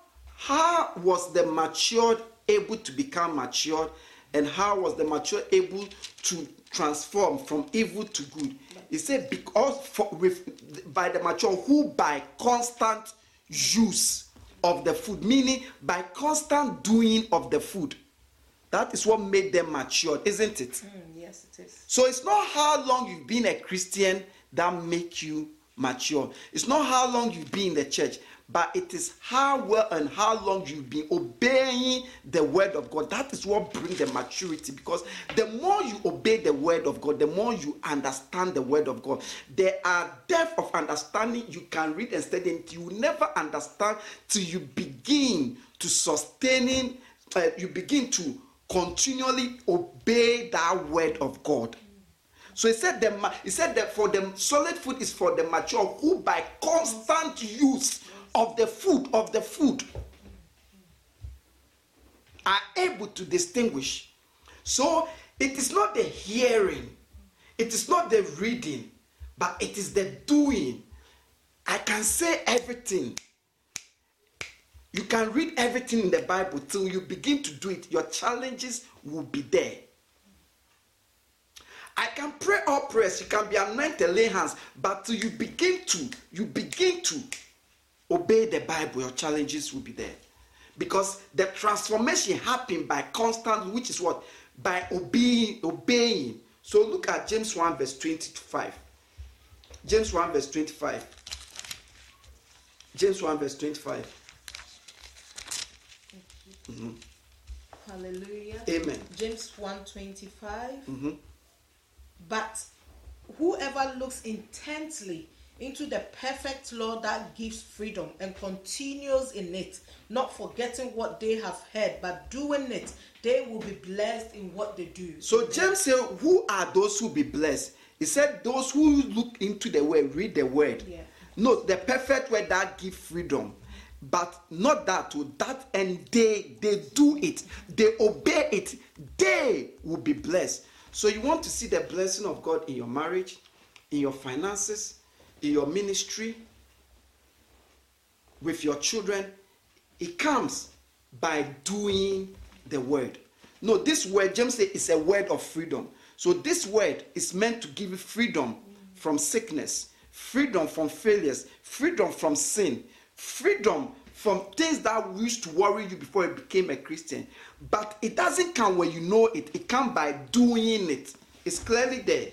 How was the matured able to become matured, and how was the mature able to transform from evil to good? He said, because for, with by the mature who by constant use of the food, meaning by constant doing of the food, that is what made them matured, isn't it?
Mm, yes, it is.
So it's not how long you've been a Christian that make you mature. It's not how long you've been in the church, but it is how well and how long you've been obeying the word of God. That is what brings the maturity because the more you obey the word of God, the more you understand the word of God. There are depth of understanding you can read and study, and you never understand till you begin to sustaining, uh, you begin to continually obey that word of God. So he said the he said that for the solid food is for the mature who by constant use of the food of the food are able to distinguish. So it is not the hearing, it is not the reading, but it is the doing. I can say everything. You can read everything in the Bible till you begin to do it. Your challenges will be there. I can pray all prayers. You can be anointed, lay hands, but till you begin to, you begin to obey the Bible, your challenges will be there. Because the transformation happened by constant, which is what? By obeying, obeying. So look at James 1, verse 25. James 1, verse 25. James 1, verse 25.
Hallelujah.
Amen.
James 125.
Mhm.
But whoever looks intently into the perfect law that gives freedom and continues in it, not forgetting what they have heard, but doing it, they will be blessed in what they do.
So James said, Who are those who be blessed? He said, Those who look into the word, read the word.
Yeah.
No, the perfect word that gives freedom. But not that to that and they they do it, they obey it, they will be blessed. So you want to see the blessing of God in your marriage, in your finances, in your ministry, with your children, it comes by doing the word. No, this word, James said, is a word of freedom. So this word is meant to give you freedom from sickness, freedom from failures, freedom from sin, freedom from things that used to worry you before you became a Christian. But it doesn't come when you know it, it comes by doing it. It's clearly there.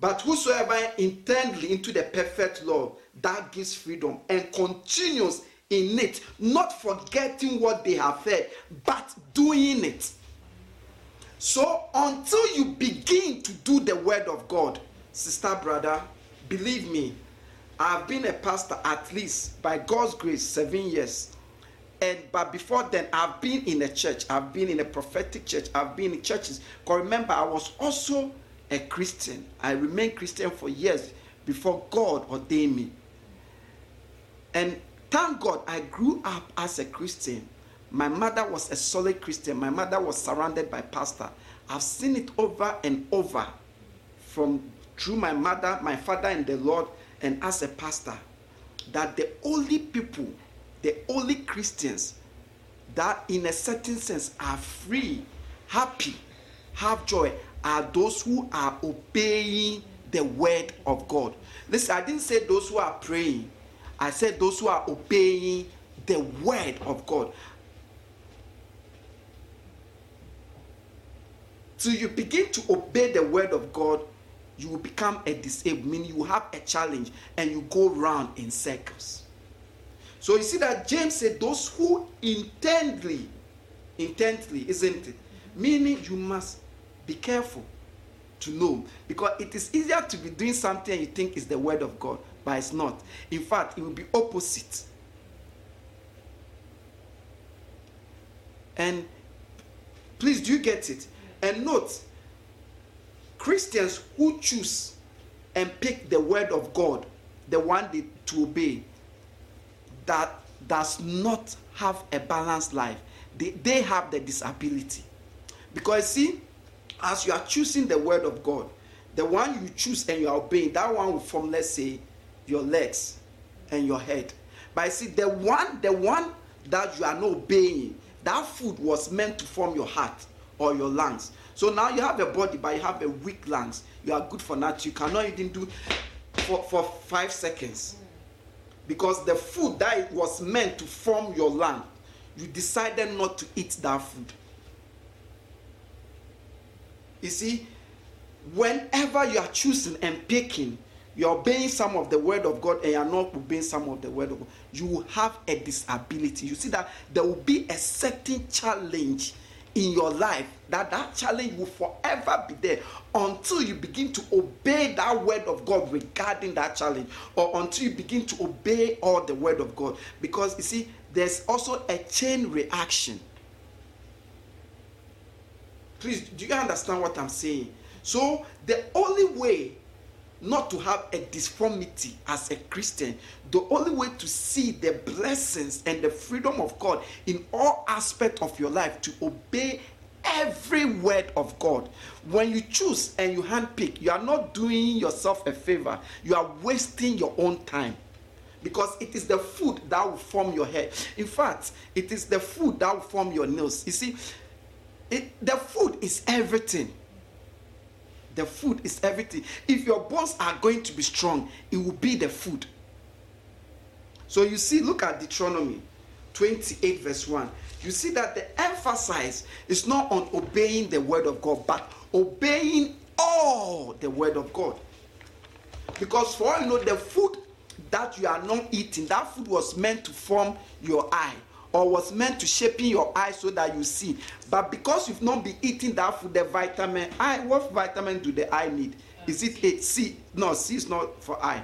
But whosoever intently into the perfect law, that gives freedom and continues in it, not forgetting what they have heard, but doing it. So until you begin to do the word of God, sister, brother, believe me, I've been a pastor at least by God's grace seven years. And but before then, I've been in a church, I've been in a prophetic church, I've been in churches. Because remember, I was also a Christian. I remained Christian for years before God ordained me. And thank God I grew up as a Christian. My mother was a solid Christian. My mother was surrounded by pastor. I've seen it over and over from through my mother, my father and the Lord, and as a pastor, that the only people, the only Christians that in a certain sense are free, happy, have joy, are those who are obeying the word of God. Listen, I didn't say those who are praying. I said those who are obeying the word of God. Till you begin to obey the word of God, you will become a disabled, meaning you have a challenge and you go round in circles. So you see that James said, Those who intently, intently, isn't it? Meaning you must be careful to know because it is easier to be doing something you think is the word of God, but it's not. In fact, it will be opposite. And please do you get it? And note, Christians who choose and pick the word of God, the one they, to obey, that does not have a balanced life, they, they have the disability. Because see, as you are choosing the word of God, the one you choose and you are obeying, that one will form, let's say, your legs and your head. But I see, the one, the one that you are not obeying, that food was meant to form your heart or your lungs. So now you have a body, but you have a weak lungs. You are good for that. You cannot even do for, for five seconds. Because the food that was meant to form your lung, you decided not to eat that food. You see, whenever you are choosing and picking, you're obeying some of the word of God and you're not obeying some of the word of God, you have a disability. You see that there will be a certain challenge in your life that that challenge will forever be there until you begin to obey that word of God regarding that challenge or until you begin to obey all the word of God because you see there's also a chain reaction please do you understand what I'm saying so the only way not to have a disformity as a Christian. The only way to see the blessings and the freedom of God in all aspects of your life to obey every word of God. When you choose and you handpick, you are not doing yourself a favor, you are wasting your own time. Because it is the food that will form your hair. In fact, it is the food that will form your nails. You see, it, the food is everything. The food is everything. If your bones are going to be strong, it will be the food. So you see, look at Deuteronomy 28, verse 1. You see that the emphasis is not on obeying the word of God, but obeying all the word of God. Because for all you know, the food that you are not eating, that food was meant to form your eye or was meant to shape in your eye so that you see. But because you've not been eating that food, the vitamin I, what vitamin do the eye need? Is it a C? No, C is not for eye.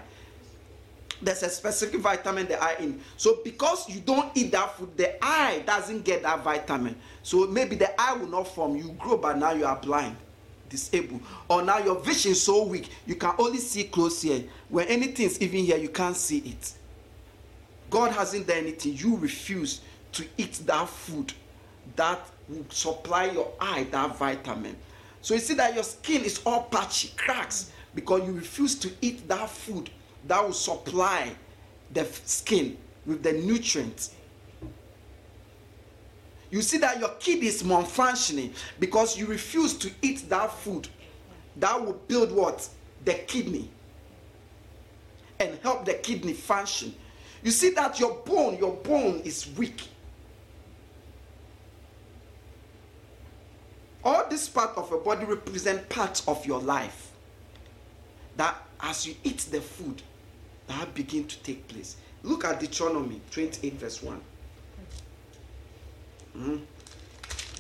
There's a specific vitamin the eye in. So because you don't eat that food, the eye doesn't get that vitamin. So maybe the eye will not form. You grow, but now you are blind, disabled, or now your vision is so weak you can only see close here. When anything's even here, you can't see it. God hasn't done anything. You refuse to eat that food that will supply your eye that vitamin. So you see that your skin is all patchy, cracks, because you refuse to eat that food that will supply the skin with the nutrients. You see that your kidney is malfunctioning because you refuse to eat that food that will build what? The kidney and help the kidney function. You see that your bone, your bone is weak all this part of your body represent parts of your life. That as you eat the food that begin to take place. Look at deuteronomy 28 verse 1 mm.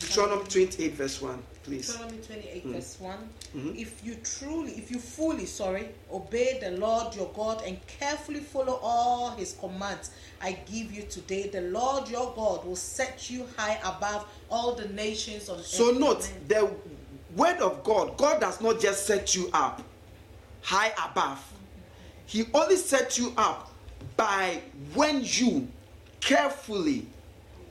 deuteronomy 28 verse 1 please.
Deuteronomy 28
mm.
verse 1
Mm-hmm.
If you truly, if you fully, sorry, obey the Lord your God and carefully follow all his commands I give you today, the Lord your God will set you high above all the nations of
so
earth.
So,
note
the word of God, God does not just set you up high above. He only sets you up by when you carefully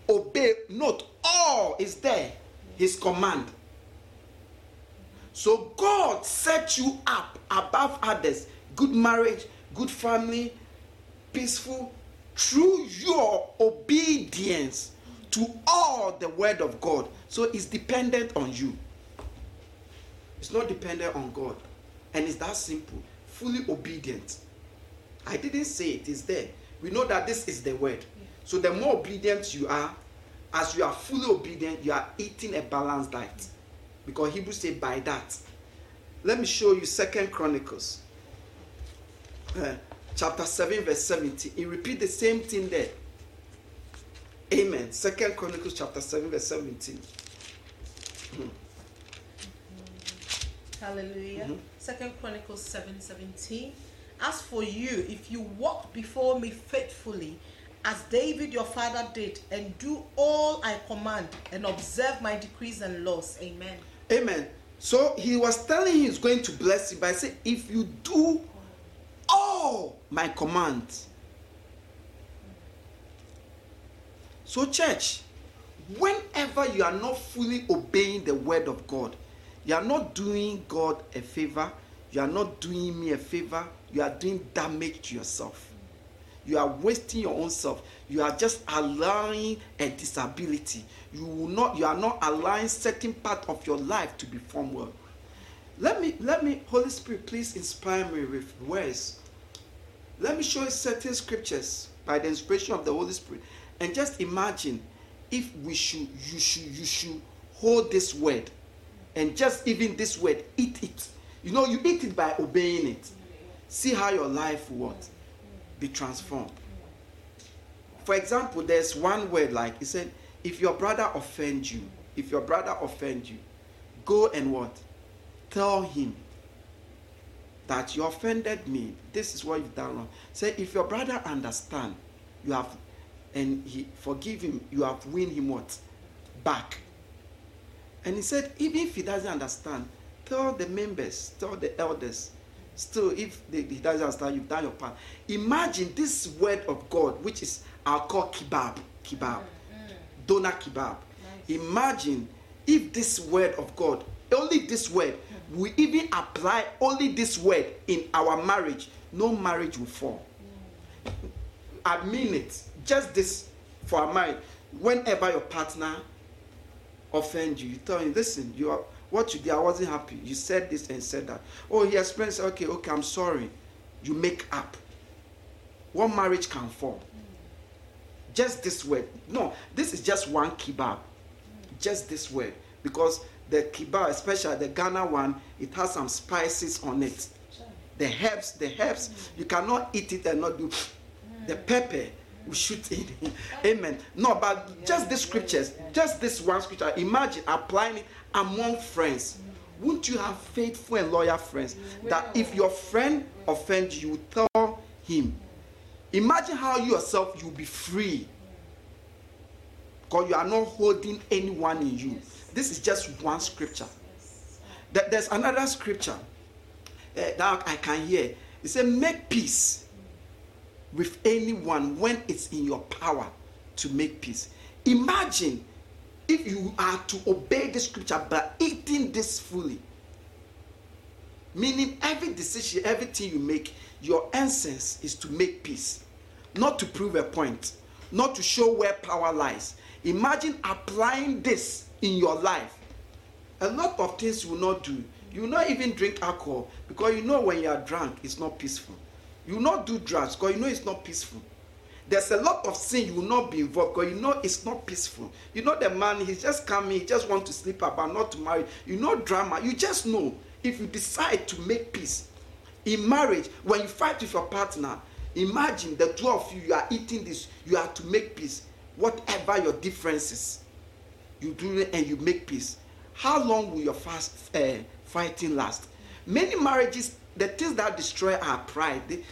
obey, note all is there, His command so God set you up above others. Good marriage, good family, peaceful through your obedience to all the word of God. So it's dependent on you. It's not dependent on God. And it's that simple. Fully obedient. I didn't say it is there. We know that this is the word. So the more obedient you are, as you are fully obedient, you are eating a balanced diet. Because Hebrews say by that. Let me show you Second Chronicles. Uh, chapter 7, verse 17. He repeat the same thing there. Amen. Second Chronicles chapter 7, verse 17.
Hallelujah.
Mhm.
Second Chronicles 7 17. As for you, if you walk before me faithfully, as David your father did, and do all I command, and observe my decrees and laws. Amen.
Amen. So he was telling him he's going to bless you by saying, if you do all my commands. So, church, whenever you are not fully obeying the word of God, you are not doing God a favor, you are not doing me a favor, you are doing damage to yourself. You are wasting your own self. You are just allowing a disability. You will not. You are not allowing certain part of your life to be formed well. Let me. Let me. Holy Spirit, please inspire me with words. Let me show you certain scriptures by the inspiration of the Holy Spirit, and just imagine if we should. You should. You should hold this word, and just even this word, eat it. You know, you eat it by obeying it. See how your life what be transformed. For example, there's one word like he said, if your brother offend you, if your brother offend you, go and what? Tell him that you offended me. This is what you've done wrong. Say if your brother understand, you have and he forgive him, you have win him what? Back. And he said, even if he doesn't understand, tell the members, tell the elders. Still, if they, he doesn't understand, you've done your part. Imagine this word of God, which is I'll call kebab, kebab, mm-hmm. doner kebab. Imagine if this word of God, only this word, hmm. we even apply only this word in our marriage, no marriage will fall. Hmm. I mean it. Just this for our marriage. Whenever your partner offend you, you tell him, listen, you are what you did, I wasn't happy. You said this and said that. Oh, he explains, okay, okay, I'm sorry. You make up. One marriage can form. Just this word. No, this is just one kebab. Just this word. Because the kebab, especially the Ghana one, it has some spices on it. The herbs, the herbs, you cannot eat it and not do the pepper we shoot in. Amen. No, but just the scriptures, just this one scripture, imagine applying it among friends. Wouldn't you have faithful and loyal friends that if your friend offends you, tell him? Imagine how you yourself you'll be free. Because you are not holding anyone in you. This is just one scripture. There- There's another scripture uh, that I can hear. It said, Make peace with anyone when it's in your power to make peace. Imagine if you are to obey the scripture by eating this fully. Meaning, every decision, everything you make, your essence is to make peace, not to prove a point, not to show where power lies. Imagine applying this in your life. A lot of things you will not do. You will not even drink alcohol because you know when you are drunk, it's not peaceful. You will not do drugs because you know it's not peaceful. There's a lot of sin you will not be involved because you know it's not peaceful. You know the man, he's just coming, he just want to sleep about, not to marry. You know drama. You just know if you decide to make peace, In marriage, when you fight with your partner, imagine the two of you, you are eating this, you have to make peace. Whatever your differences, you do it and you make peace. How long will your fast uh, fighting last? Many marriages, the things that destroy our pride, they,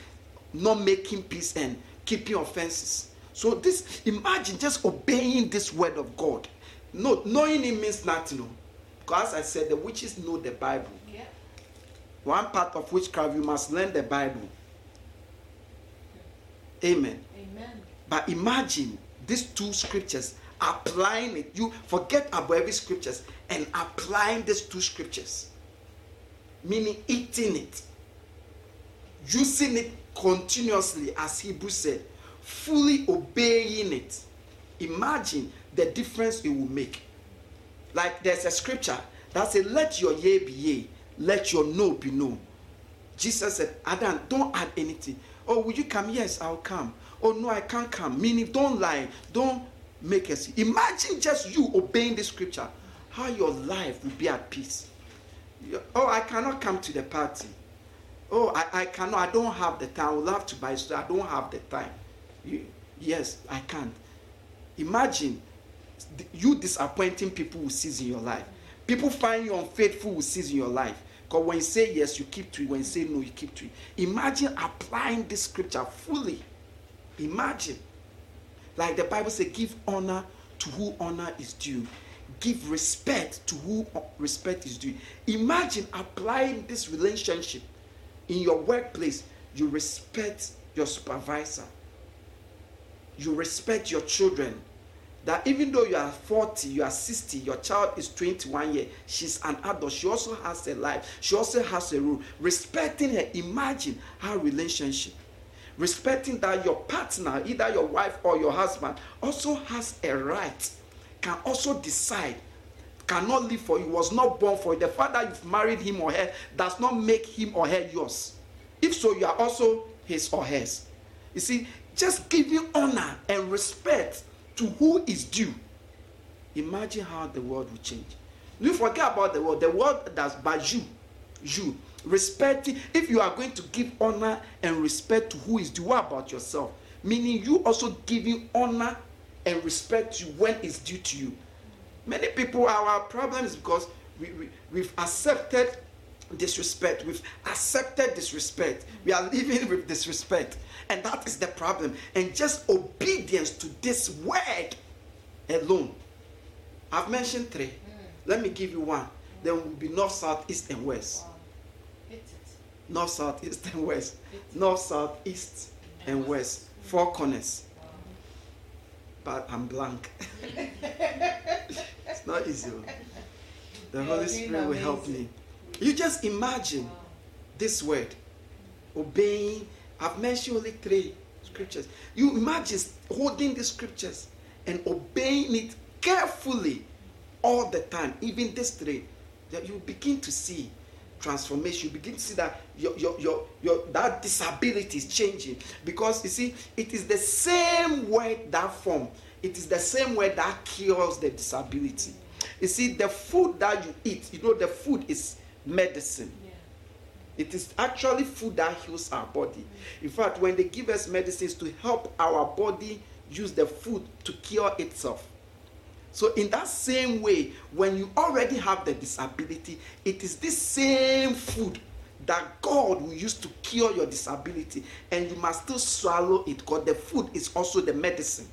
not making peace and keeping offenses. So this, imagine just obeying this word of God. No, knowing it means nothing. No. Because I said, the witches know the Bible.
Yeah.
One part of witchcraft, you must learn the Bible. Amen.
Amen.
But imagine these two scriptures, applying it. You forget about every scriptures and applying these two scriptures. Meaning eating it, using it continuously, as Hebrew said, fully obeying it. Imagine the difference it will make. Like there's a scripture that says, Let your yea be yea, let your no be no. Jesus said, Adam, don't add anything. Oh, will you come? Yes, I'll come. Oh, no, I can't come. Meaning, don't lie. Don't make us. Imagine just you obeying the scripture, how your life will be at peace. Oh, I cannot come to the party. Oh, I, I cannot. I don't have the time. I would love to buy so I don't have the time. You, yes, I can't. Imagine you disappointing people who sees in your life. People find you unfaithful who sees in your life. Because when you say yes, you keep to it. When you say no, you keep to it. Imagine applying this scripture fully. Imagine. Like the Bible says, give honor to who honor is due. Give respect to who uh, respect is due. Imagine applying this relationship in your workplace. You respect your supervisor. You respect your children. That even though you are 40, you are 60, your child is 21 years, she's an adult. She also has a life. She also has a rule. Respecting her, imagine her relationship respecting that your partner, either your wife or your husband, also has a right, can also decide, cannot live for you, was not born for you. The fact that you've married him or her does not make him or her yours. If so, you are also his or hers. You see, just giving honor and respect to who is due. Imagine how the world will change. You forget about the world. The world does by you. You respecting. If you are going to give honor and respect to who is due, what about yourself? Meaning you also giving honor and respect to when it's due to you. Many people, our problem is because we, we, we've accepted disrespect. We've accepted disrespect. We are living with disrespect. And that is the problem. And just obedience to this word alone. I've mentioned three. Let me give you one. Then will be north, south, east, and west.
Wow.
North, south, east, and west. North, south, east, and west. Four corners. But I'm blank. it's not easy. Oh. The
You are
Holy Spirit will help me. You just imagine this word obeying. I've mentioned only three scriptures. You imagine holding the scriptures and obeying it carefully all the time, even this three, that you begin to see transformation. You begin to see that your, your, your, your that disability is changing because you see, it is the same word that form. It is the same word that cures the disability. You see, the food that you eat, you know, the food is medicine.
Yeah.
It is actually food that heals our body. In fact, when they give us medicines to help our body use the food to cure itself. So, in that same way, when you already have the disability, it is this same food that God will use to cure your disability, and you must still swallow it because the food is also the medicine.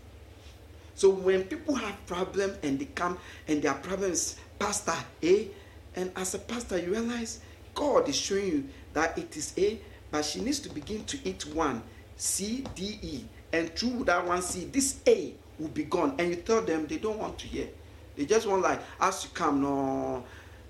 So when people have problem and they come and their problem is pastor A, and as a pastor you realize God is showing you that it is A, but she needs to begin to eat one C, D, E, and through that one C, this A will be gone. And you tell them they don't want to hear. They just want like as you come, no,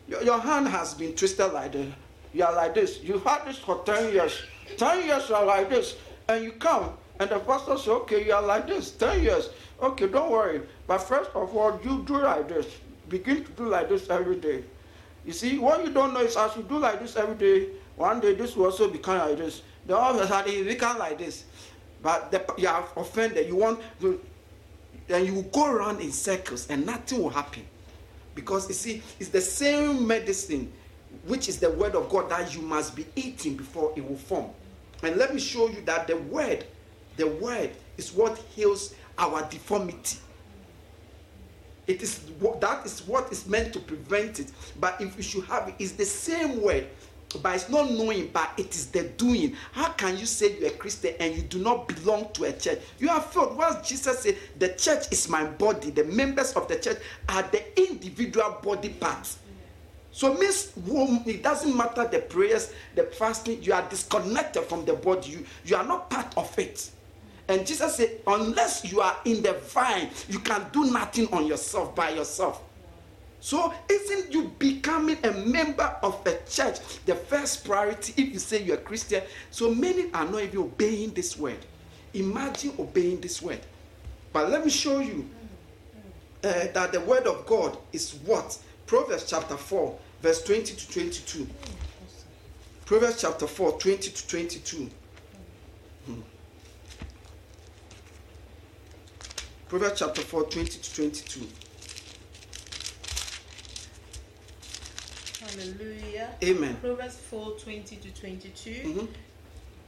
your, your hand has been twisted like this. You are like this. You had this for 10 years. 10 years you are like this. And you come and the pastor say, okay, you are like this. 10 years. Okay, don't worry. But first of all, you do like this. Begin to do like this every day. You see, what you don't know is as you do like this every day, one day this will also become like this. Then all of a it become like this. But the, you are offended. You want to, then you will go around in circles and nothing will happen. Because you see, it's the same medicine which is the word of God that you must be eating before it will form. And let me show you that the word, the word is what heals our deformity. It is that is what is meant to prevent it. But if you should have it, it's the same word, but it's not knowing, but it is the doing. How can you say you're a Christian and you do not belong to a church? You have felt once Jesus said, The church is my body, the members of the church are the individual body parts. So means it doesn't matter the prayers, the fasting, you are disconnected from the body. You, you are not part of it. And Jesus said, unless you are in the vine, you can do nothing on yourself by yourself. So isn't you becoming a member of a church the first priority if you say you're a Christian? So many are not even obeying this word. Imagine obeying this word. But let me show you uh, that the word of God is what? Proverbs chapter 4, verse 20 to 22. Proverbs chapter 4, 20 to 22. Hmm. Proverbs chapter 4, 20 to 22.
Hallelujah.
Amen.
Proverbs 4 20 to 22.
Mhm.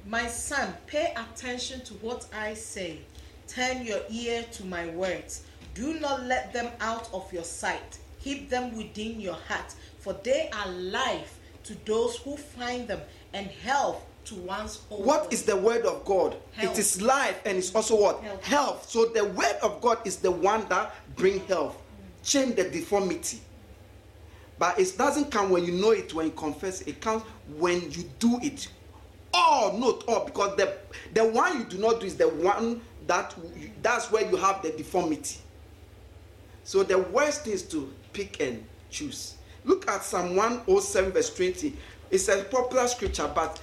My son, pay attention to what I say. Turn your ear to my words. Do not let them out of your sight. Keep them within your heart, for they are life to those who find them and health to one's whole
What is the word of God?
Health.
It is life and it's also what?
Health.
So the word of God is the one that bring health, change the deformity. But it doesn't come when you know it, when you confess. It comes when you do it. All, not all, because the the one you do not do is the one that you- that's where you have the deformity. So the worst is to pick and choose. Look at Psalm 107, verse 20. It's a popular scripture, but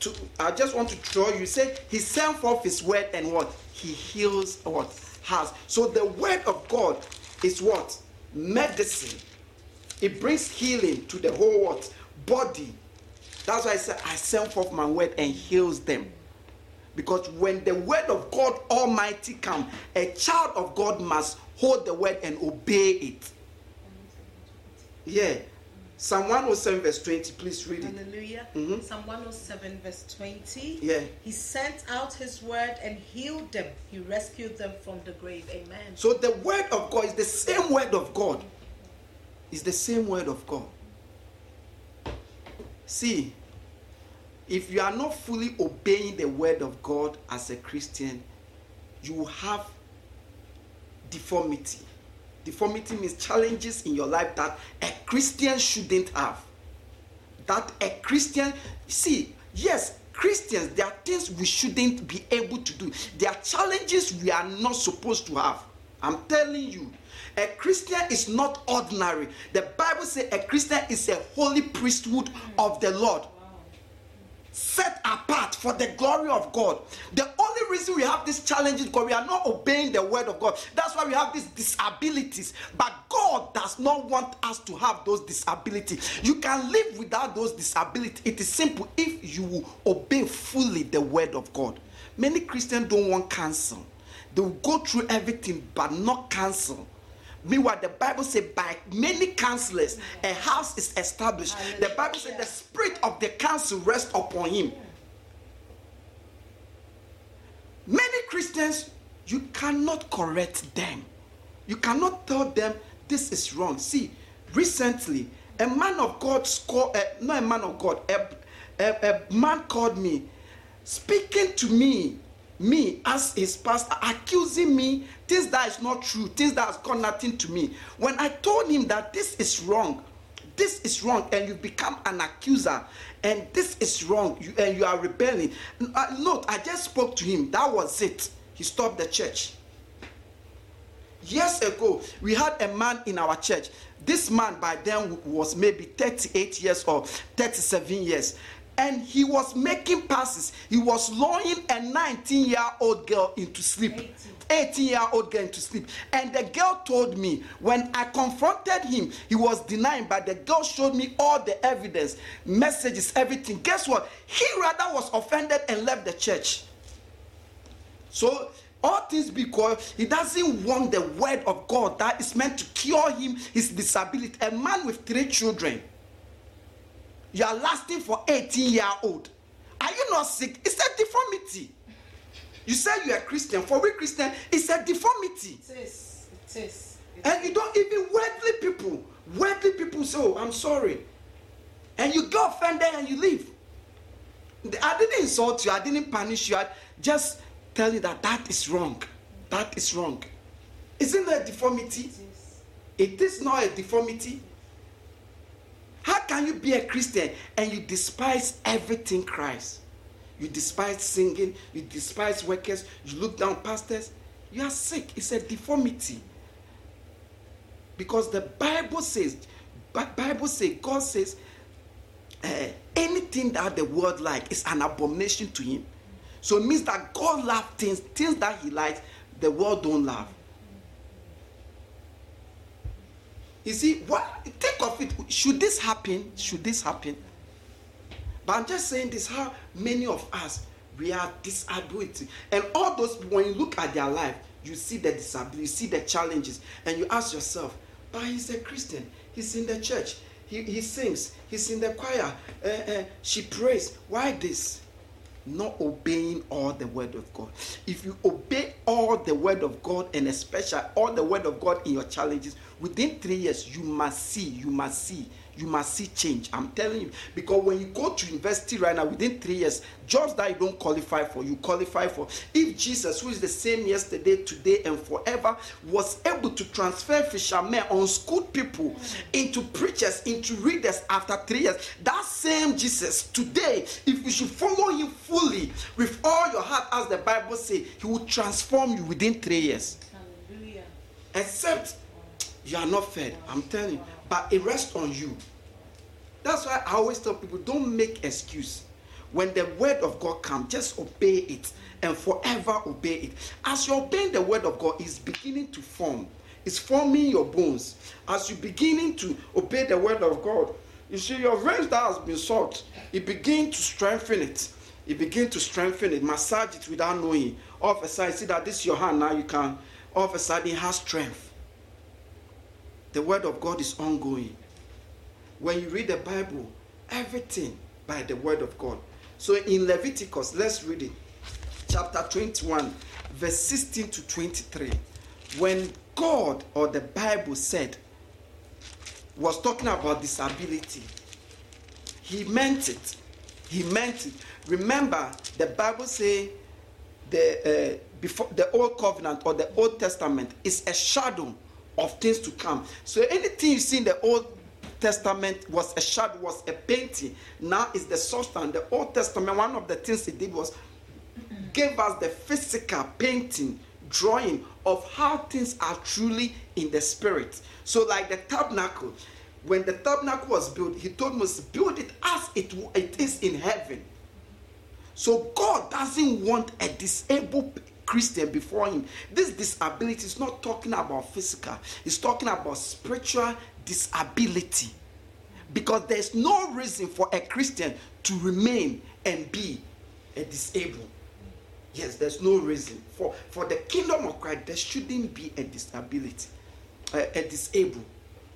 to, I just want to draw you. Say he sent forth his word and what? He heals what? Has. So the word of God is what? Medicine. It brings healing to the whole what? Body. That's why I said I send forth my word and heals them. Because when the word of God Almighty come, a child of God must hold the word and obey it. Yeah. Psalm 107 verse 20, please read it.
Hallelujah.
Mhm.
Psalm 107, verse 20.
Yeah.
He sent out his word and healed them. He rescued them from the grave. Amen.
So the word of God is the same word of God. It's the same word of God. See, if you are not fully obeying the word of God as a Christian, you have deformity. Deformity means challenges in your life that a Christian shouldn't have. That a Christian, see, yes, Christians, there are things we shouldn't be able to do. There are challenges we are not supposed to have. I'm telling you, a Christian is not ordinary. The Bible says a Christian is a holy priesthood of the Lord set apart for the glory of God. The only reason we have these challenges is because we are not obeying the word of God. That's why we have these disabilities. But God does not want us to have those disabilities. You can live without those disabilities. It is simple if you obey fully the word of God. Many Christians don't want counsel. They will go through everything but not counsel. Meanwhile, the Bible says, by many counselors, a house is established. The Bible says, the spirit of the counsel rests upon him. Many Christians, you cannot correct them. You cannot tell them this is wrong. See, recently, a man of God scored, uh, not a man of God, a, a, a man called me, speaking to me, me as his pastor, accusing me things that is not true, things that has got nothing to me. When I told him that this is wrong, this is wrong, and you become an accuser, and this is wrong, you, and you are rebelling. Uh, Look, I just spoke to him. That was it. He stopped the church. Years ago, we had a man in our church. This man by then was maybe 38 years or 37 years. And he was making passes. He was lulling a 19 year old girl into sleep. 18 year old girl into sleep. And the girl told me when I confronted him, he was denying, but the girl showed me all the evidence, messages, everything. Guess what? He rather was offended and left the church. So all things because he doesn't want the word of God that is meant to cure him his disability. A man with three children. You are lasting for 18 year old. Are you not sick? It's a deformity. You say you are Christian. For we Christian, it's a deformity.
It is. It is. It
And you don't even worldly people, worldly people say, oh, I'm sorry. And you get offended and you leave. I didn't insult you, I didn't punish you. I just tell you that that is wrong. That is wrong. Isn't that a deformity?
is.
It is not a deformity. How can you be a Christian and you despise everything Christ? You despise singing, you despise workers, you look down pastors. You are sick. It's a deformity. Because the Bible says, Bi- Bible says, God says, eh, anything that the world like is an abomination to him. So it means that God loves things, things that he likes, the world don't love. You see, what think of it. Should this happen? Should this happen? But I'm just saying this how many of us we are disability. And all those when you look at their life, you see the disability, you see the challenges, and you ask yourself, but he's a Christian, he's in the church, he, he sings, he's in the choir, uh, uh, she prays. Why this? Not obeying all the word of God. If you obey all the word of God and especially all the word of God in your challenges, within three years, you must see, you must see, you must see change. I'm telling you. Because when you go to university right now, within three years, jobs that you don't qualify for, you qualify for. If Jesus, who is the same yesterday, today, and forever, was able to transfer fishermen, unschooled people into preachers, into readers after three years, that same Jesus today, if you should follow him fully with all your heart, as the Bible says, he will transform you within three years.
Hallelujah.
Except you are not fed. I'm telling you. But it rests on you. That's why I always tell people don't make excuse. When the word of God comes, just obey it and forever obey it. As you're obeying the word of God, it's beginning to form. It's forming your bones. As you're beginning to obey the word of God, you see your veins that has been soaked, it begin to strengthen it. It begin to strengthen it, massage it without knowing. All of a sudden, see that this is your hand now. You can. All of a sudden, it has strength. The word of God is ongoing. When you read the Bible, everything by the word of God. So in Leviticus, let's read it. Chapter 21, verse 16 to 23. When God or the Bible said, was talking about disability, he meant it. He meant it. Remember, the Bible say the uh, before the old covenant or the old testament is a shadow of things to come. So anything you see in the old testament was a shadow, was a painting. Now is the substance. The old testament, one of the things it did was gave us the physical painting, drawing of how things are truly in the spirit. So, like the tabernacle, when the tabernacle was built, he told Moses, build it as it, it is in heaven. So God doesn't want a disabled Christian before him. This disability is not talking about physical, it's talking about spiritual disability. Because there's no reason for a Christian to remain and be a disabled. Yes, there's no reason. For, for the kingdom of Christ, there shouldn't be a disability, a, a disabled.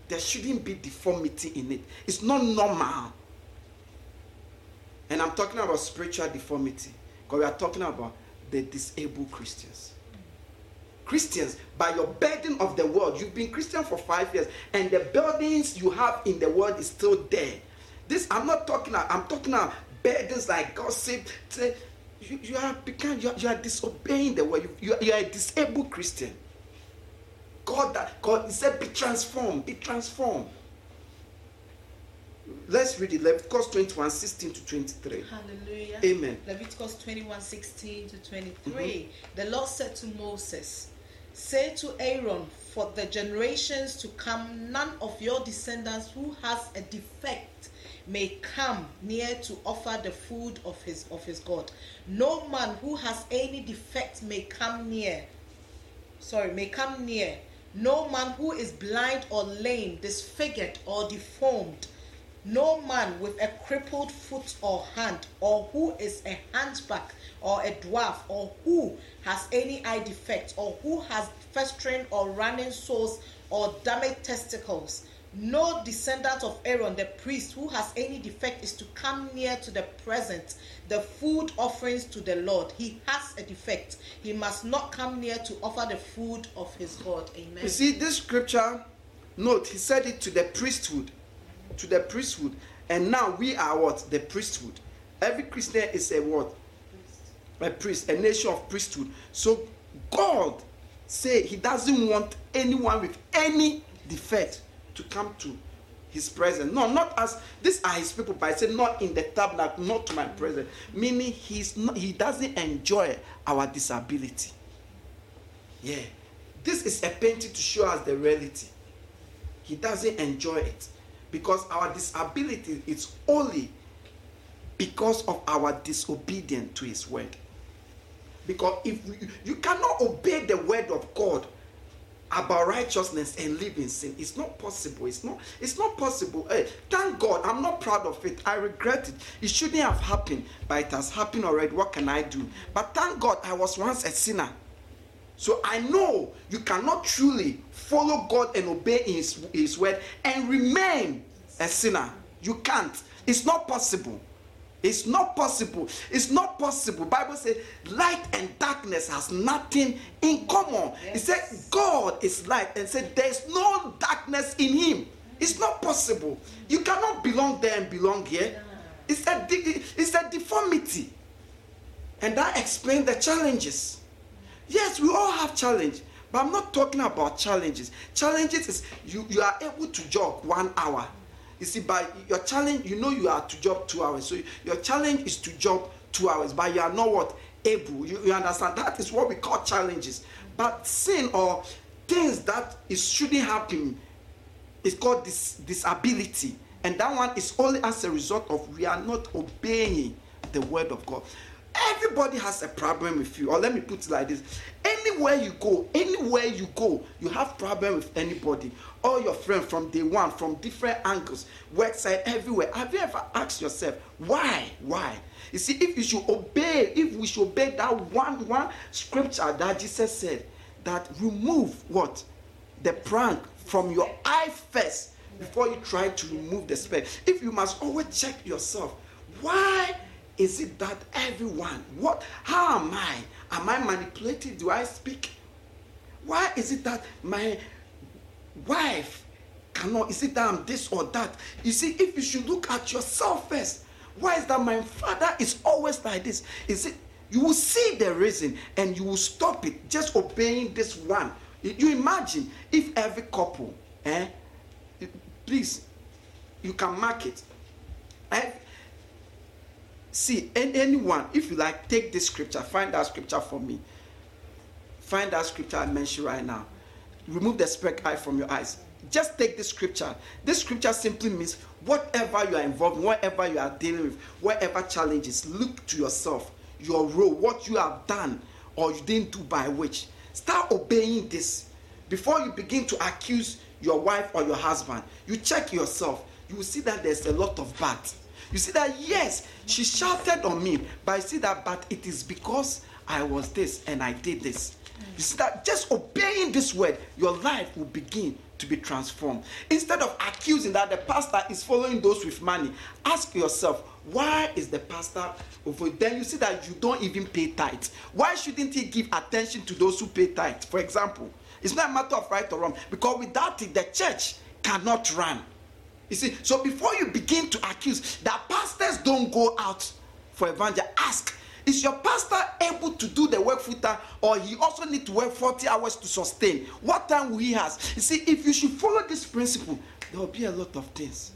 There shouldn't be deformity in it. It's not normal. And I'm talking about spiritual deformity because we are talking about the disabled Christians. Christians, by your burden of the world, you've been Christian for five years, and the burdens you have in the world is still there. This I'm not talking. about, I'm talking about burdens like gossip. You, you are become you you are disobeying the word. You, you, you are a disabled Christian. God, God said, be transformed, be transformed. Let's read it. Leviticus 21, 16 to 23.
Hallelujah.
Amen.
Leviticus 21 16 to 23. Mm-hmm. The Lord said to Moses, Say to Aaron, for the generations to come, none of your descendants who has a defect may come near to offer the food of his of his God. No man who has any defect may come near. Sorry, may come near. No man who is blind or lame, disfigured or deformed no man with a crippled foot or hand, or who is a hunchback or a dwarf, or who has any eye defect, or who has festering or running sores or damaged testicles, No descendant of Aaron, the priest, who has any defect, is to come near to the present, the food offerings to the Lord. He has a defect. He must not come near to offer the food of his God. Amen.
You see, this scripture, note, he said it to the priesthood. To the priesthood. And now we are what? The priesthood. Every Christian is a what? A priest, a nation of priesthood. So God say he doesn't want anyone with any defect to come to his presence. No, not as these are his people, but I say not in the tabernacle, not to my presence. Meaning he's not he doesn't enjoy our disability. Yeah. This is a painting to show us the reality. He doesn't enjoy it. Because our disability is only because of our disobedience to his word. Because if we, you cannot obey the word of God about righteousness and live in sin, it's not possible. It's not. It's not possible. Hey, thank God. I'm not proud of it. I regret it. It shouldn't have happened, but it has happened already. What can I do? But thank God, I was once a sinner. So I know you cannot truly follow God and obey His, His word and remain a sinner. You can't. It's not possible. It's not possible. It's not possible. Bible says light and darkness has nothing in common. Yes. It said God is light and said there's no darkness in him. It's not possible. You cannot belong there and belong here. It's a, it's a deformity. And that explains the challenges. Yes, we all have challenge, but I'm not talking about challenges. Challenges is you, you are able to jog one hour you see, by your challenge, you know you are to job two hours. So your challenge is to job two hours, but you are not what able. You, you understand? That is what we call challenges. But sin or things that is shouldn't happen is called this disability. And that one is only as a result of we are not obeying the word of God. Everybody has a problem with you. Or let me put it like this. Anywhere you go, anywhere you go, you have problem with anybody. All your friends from day one, from different angles, website, everywhere. Have you ever asked yourself, why? Why? You see, if you should obey, if we should obey that one, one scripture that Jesus said, that remove what? The prank from your eye first before you try to remove the speck. If you must always check yourself, why is it that everyone, what, how am I? Am I manipulated? Do I speak? Why is it that my wife cannot? Is it that I'm this or that? You see, if you should look at yourself first, why is that my father is always like this? Is it you will see the reason and you will stop it just obeying this one. You imagine if every couple, eh? Please, you can mark it. Eh? See, anyone, if you like, take this scripture, find that scripture for me. Find that scripture I mentioned right now. Remove the speck eye from your eyes. Just take this scripture. This scripture simply means whatever you are involved in, whatever you are dealing with, whatever challenges, look to yourself, your role, what you have done or you didn't do by which. Start obeying this. Before you begin to accuse your wife or your husband, you check yourself. You will see that there's a lot of bad you see that, yes, she shouted on me, but I see that, but it is because I was this and I did this. You see that just obeying this word, your life will begin to be transformed. Instead of accusing that the pastor is following those with money, ask yourself, why is the pastor over? Then you see that you don't even pay tithe. Why shouldn't he give attention to those who pay tithe? For example, it's not a matter of right or wrong, because without it, the church cannot run. You see, so before you begin to accuse that pastors don't go out for evangel, ask is your pastor able to do the work full time or he also need to work 40 hours to sustain? What time will he has? You see if you should follow this principle there will be a lot of things.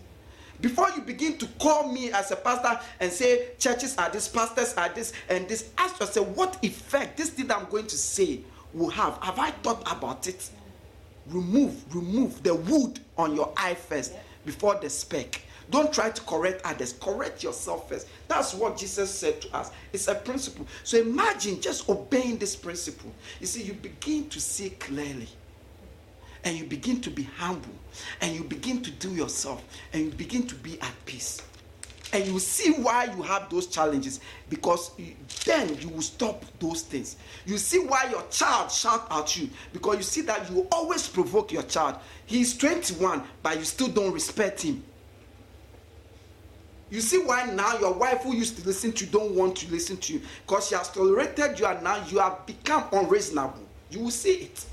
Before you begin to call me as a pastor and say churches are this pastors are this and this ask yourself what effect this thing i'm going to say will have? Have i thought about it? Remove remove the wood on your eye first before the speck. Don't try to correct others. Correct yourself first. That's what Jesus said to us. It's a principle. So imagine just obeying this principle. You see, you begin to see clearly. And you begin to be humble. And you begin to do yourself. And you begin to be at peace. And you see why you have those challenges because then you will stop those things. You see why your child shout at you because you see that you always provoke your child. He's 21, but you still don't respect him. You see why now your wife who used to listen to you don't want to listen to you because she has tolerated you and now you have become unreasonable. You will see it.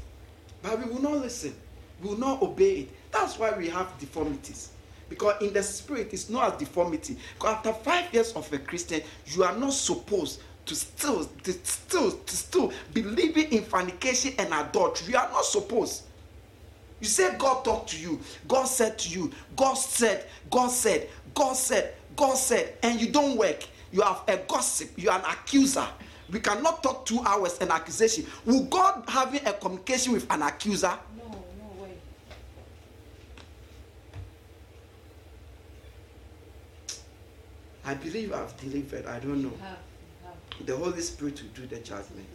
But we will not listen. We will not obey it. That's why we have deformities. Because in the spirit, it's not a deformity. Because after five years of a Christian, you are not supposed to still, to still, to still believing in fornication and adultery. You are not supposed. You say God talked to you, God said to you, God said, God said, God said, God said, and you don't work. You have a gossip, you are an accuser. We cannot talk two hours and accusation. Will God having a communication with an accuser?
No, no way.
I believe I've delivered. I don't know.
You have, you have
The Holy Spirit will do the judgment.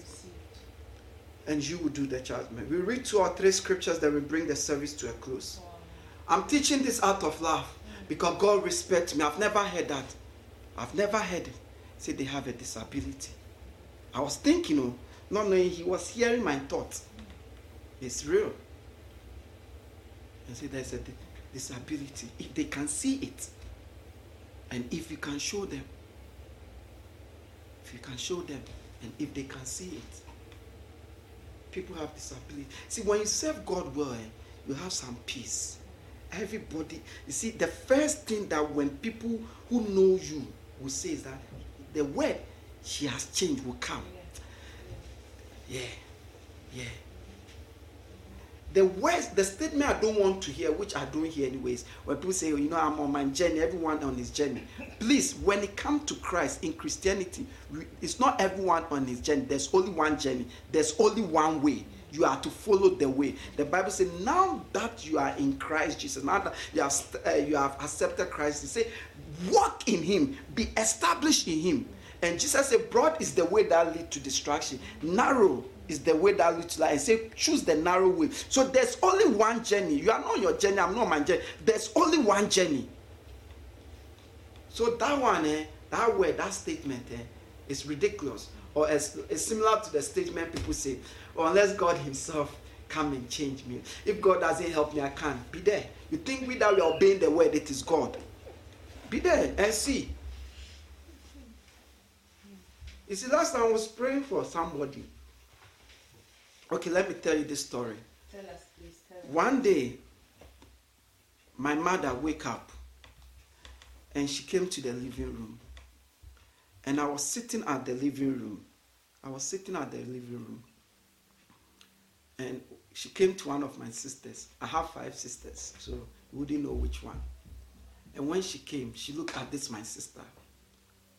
And you will do the judgment. We read two or three scriptures that will bring the service to a close. I'm teaching this out of love because God respects me. I've never heard that. I've never heard it. Say they have a disability. I was thinking, oh, not knowing he was hearing my thoughts. It's real. And say there's a disability. If they can see it, and if you can show them, if you can show them, and if they can see it, people have disability. See, when you serve God well, eh, you have some peace. Everybody, you see, the first thing that when people who know you will say is that the word she has changed will come. Yeah, yeah. The words, the statement I don't want to hear, which I don't hear anyways, when people say, oh, you know, I'm on my journey, everyone on his journey. Please, when it comes to Christ in Christianity, it's not everyone on his journey. There's only one journey. There's only one way. You are to follow the way. The Bible says, now that you are in Christ Jesus, now that you have, uh, you have accepted Christ, it say, walk in him, be established in him. And Jesus said, broad is the way that leads to destruction. Narrow is the way that leads to life. And say, choose the narrow way. So there's only one journey. You are not your journey, I'm not my journey. There's only one journey. So that one, eh, that word, that statement, eh, is ridiculous. Or as it's similar to the statement people say, oh, unless God Himself come and change me. If God doesn't help me, I can't. Be there. You think without are obeying the word, it is God. Be there and see. You see, last time I was praying for somebody. Okay, let me tell you this story.
Tell us, please. Tell us.
One day, my mother wake up and she came to the living room. And I was sitting at the living room. I was sitting at the living room. And she came to one of my sisters. I have five sisters, so you wouldn't know which one. And when she came, she looked at this, my sister,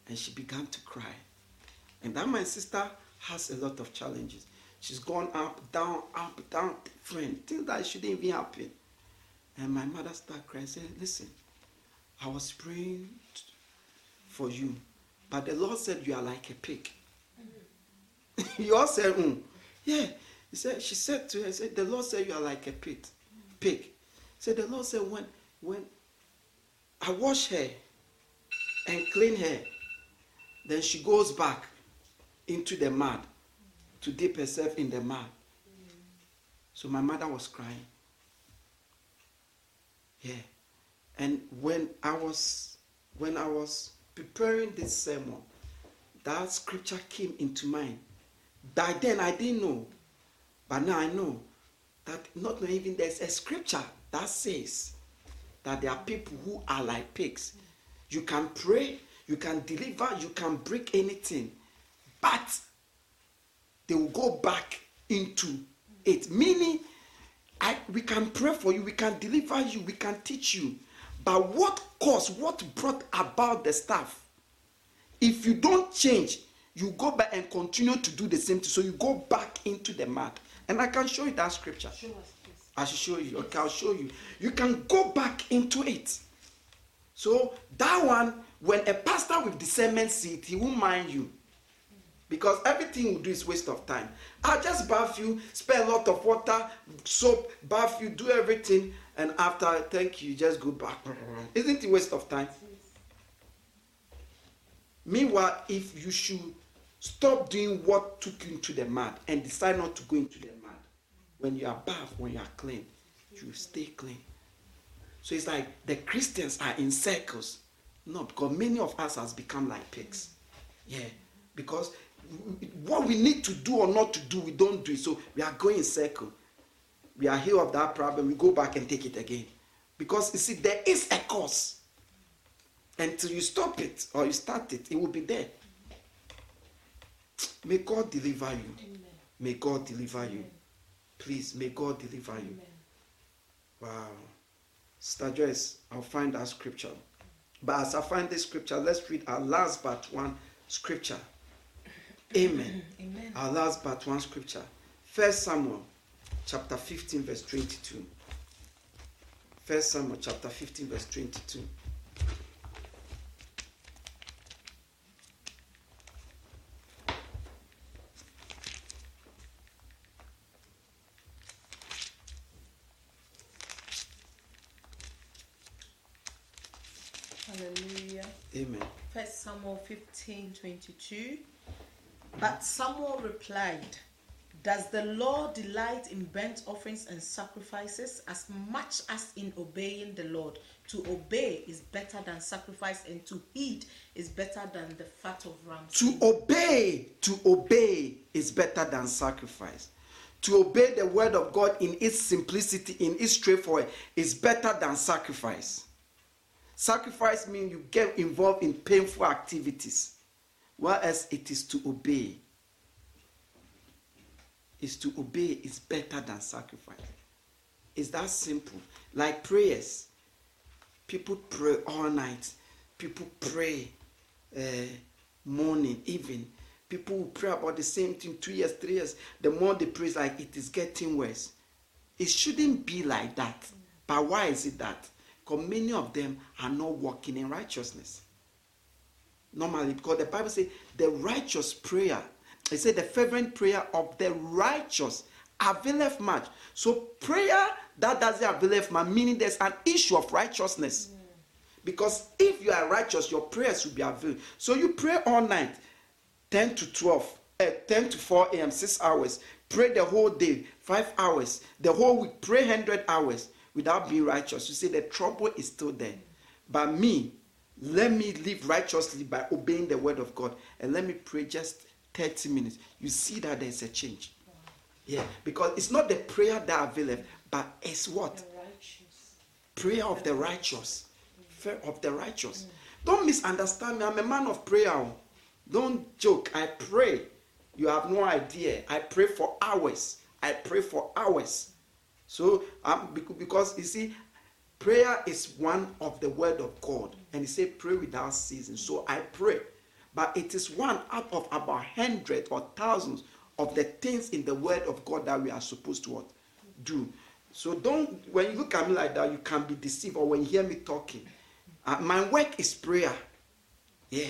and she began to cry. And that my sister has a lot of challenges. She's gone up, down, up, down, different things that shouldn't even happen. And my mother started crying, saying, Listen, I was praying for you, but the Lord said you are like a pig. you all said, mm. Yeah. He said, she said to her, said, the Lord said you are like a pig. Pig. Said the Lord said when when I wash her and clean her, then she goes back into the mud to dip herself in the mud. So my mother was crying. Yeah. And when I was when I was preparing this sermon, that scripture came into mind. By then I didn't know, but now I know that not even there's a scripture that says that there are people who are like pigs. You can pray, you can deliver, you can break anything, but they will go back into it. Meaning, I, we can pray for you, we can deliver you, we can teach you. But what caused, what brought about the stuff? If you don't change, you go back and continue to do the same thing. So you go back into the mud. And I can show you that scripture.
Show us, please.
I should show you. Okay, I'll show you. You can go back into it. So that one, when a pastor with discernment see it, he won't mind you. Because everything you do is waste of time. I'll just bath you, spend a lot of water, soap, bath you, do everything, and after thank you, just go back. Mm-hmm. Isn't it waste of time? Meanwhile, if you should stop doing what took you into the mud and decide not to go into the mud, when you are bath, when you are clean, you stay clean. So it's like the Christians are in circles. No, because many of us has become like pigs. Yeah, because what we need to do or not to do, we don't do it. So we are going in circle. We are healed of that problem. We go back and take it again. Because you see, there is a cause. Until you stop it or you start it, it will be there. May God deliver you. Amen. May God deliver Amen. you. Please, may God deliver Amen. you. Wow. Sister Joyce, I'll find that scripture. But as I find this scripture, let's read our last but one scripture. Amen. Amen. Our last but one scripture. First Samuel chapter 15, verse 22. First Samuel chapter 15, verse 22.
Hallelujah.
Amen.
First Samuel 15 22. But Samuel replied, Does the Lord delight in burnt offerings and sacrifices as much as in obeying the Lord? To obey is better than sacrifice, and to heed is better than the fat of rams.
To obey, to obey is better than sacrifice. To obey the word of God in its simplicity, in its straightforward, is better than sacrifice. Sacrifice means you get involved in painful activities, whereas it is to obey. Is to obey is better than sacrifice. It's that simple. Like prayers. People pray all night. People pray uh, morning, even. People will pray about the same thing two years, three years. The more they pray, like it is getting worse. It shouldn't be like that. But why is it that? Because many of them are not walking in righteousness. Normally, because the Bible says the righteous prayer, it said the fervent prayer of the righteous availeth much. So prayer that doesn't availeth much, meaning there's an issue of righteousness. Because if you are righteous, your prayers will be available. So you pray all night, 10 to 12, uh, 10 to 4 a.m., 6 hours. Pray the whole day, 5 hours. The whole week, pray 100 hours without being righteous. You see, the trouble is still there. But me, let me live righteously by obeying the word of God and let me pray just 30 minutes. You see that there's a change. Yeah, because it's not the prayer that availeth, but it's what? Prayer of the righteous. Fear of the righteous. Don't misunderstand me. I'm a man of prayer. Don't joke. I pray. You have no idea. I pray for hours. I pray for hours. So, um, because you see, prayer is one of the word of God, and He said, "Pray without ceasing." So I pray, but it is one out of about hundreds or thousands of the things in the word of God that we are supposed to what? do. So don't when you look at me like that, you can be deceived, or when you hear me talking. Uh, my work is prayer. Yeah,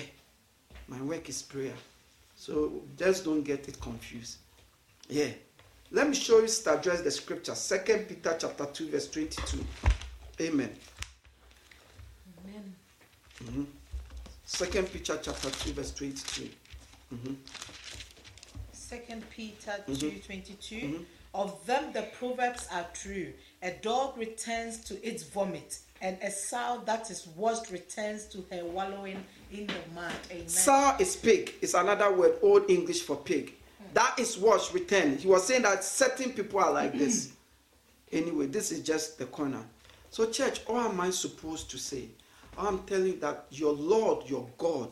my work is prayer. So just don't get it confused. Yeah. Let me show you to address the scripture. Second Peter chapter 2, verse 22. Amen. Mm-hmm. Second Peter chapter 2, verse 22. Mm-hmm.
Second Peter 2 22. Of them the proverbs are true. A dog returns to its vomit, and a sow that is washed returns to her wallowing in the mud. Amen.
Sow is pig. It's another word, Old English for pig. That is washed, returned. He was saying that certain people are like this. anyway, this is just the corner. So, church, all am I supposed to say? I'm telling you that your Lord, your God,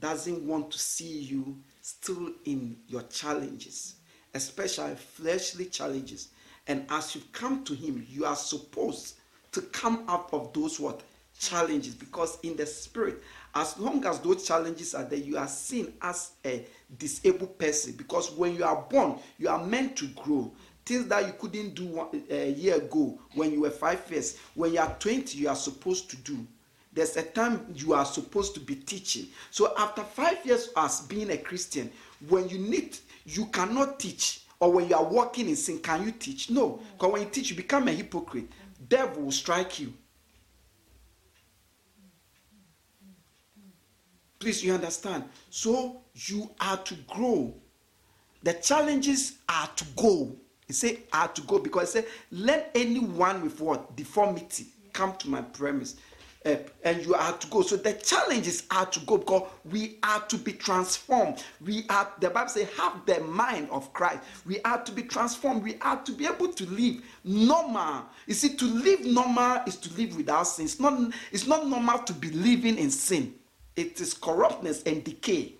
doesn't want to see you still in your challenges, especially fleshly challenges. And as you come to Him, you are supposed to come out of those what challenges because in the spirit, as long as those challenges are there, you are seen as a disabled person because when you are born, you are meant to grow. Things that you couldn't do a year ago when you were five years, when you are 20, you are supposed to do. There's a time you are supposed to be teaching. So after five years as being a Christian, when you need, you cannot teach. Or when you are walking in sin, can you teach? No. Mm. Because when you teach, you become a hypocrite. Devil will strike you. Please, you understand? So you are to grow. The challenges are to go. He say are to go because he say let anyone with what deformity come to my premise. Uh, and you are to go. So the challenges are to go because we are to be transformed. We are, the Bible says, have the mind of Christ. We are to be transformed. We are to be able to live normal. You see, to live normal is to live without sin. It's not, it's not normal to be living in sin, it is corruptness and decay.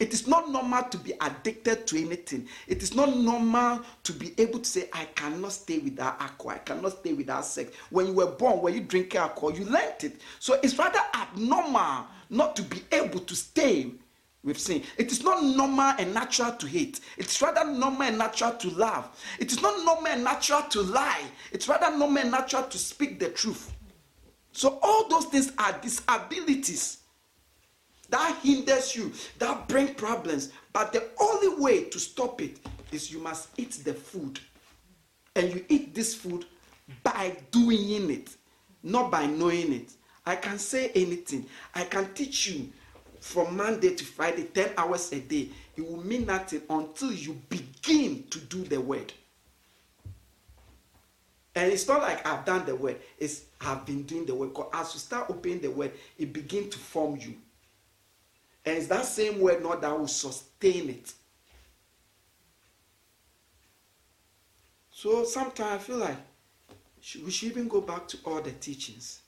It is not normal to be addicted to anything. It is not normal to be able to say, I cannot stay without alcohol. I cannot stay without sex. When you were born, when you drink alcohol, you learned it. So it's rather abnormal not to be able to stay with sin. It is not normal and natural to hate. It's rather normal and natural to love. It is not normal and natural to lie. It's rather normal and natural to speak the truth. So all those things are disabilities that hinders you, that bring problems. But the only way to stop it is you must eat the food. And you eat this food by doing it, not by knowing it. I can say anything. I can teach you from Monday to Friday, 10 hours a day. It will mean nothing until you begin to do the word. And it's not like I've done the word, it's I've been doing the word. Because as you start opening the word, it begins to form you. And it's that same word not that will sustain it. So sometimes I feel like we should even go back to all the teachings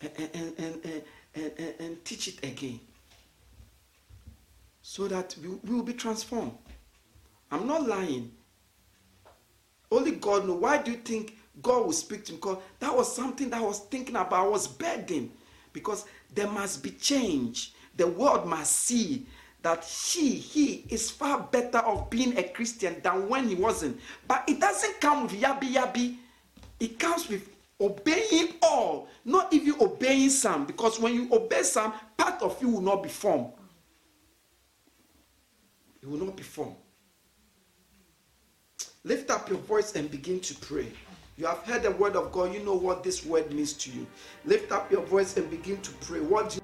and, and, and, and, and, teach it again so that we, will be transformed. I'm not lying. Only God knows. Why do you think God will speak to me? Because that was something that I was thinking about. I was begging because there must be change the world must see that she, he is far better of being a Christian than when he wasn't. But it doesn't come with yabi yabi. It comes with obeying all, not even obeying some. Because when you obey some, part of you will not be formed. You will not be formed. Lift up your voice and begin to pray. You have heard the word of God. You know what this word means to you. Lift up your voice and begin to pray. What do you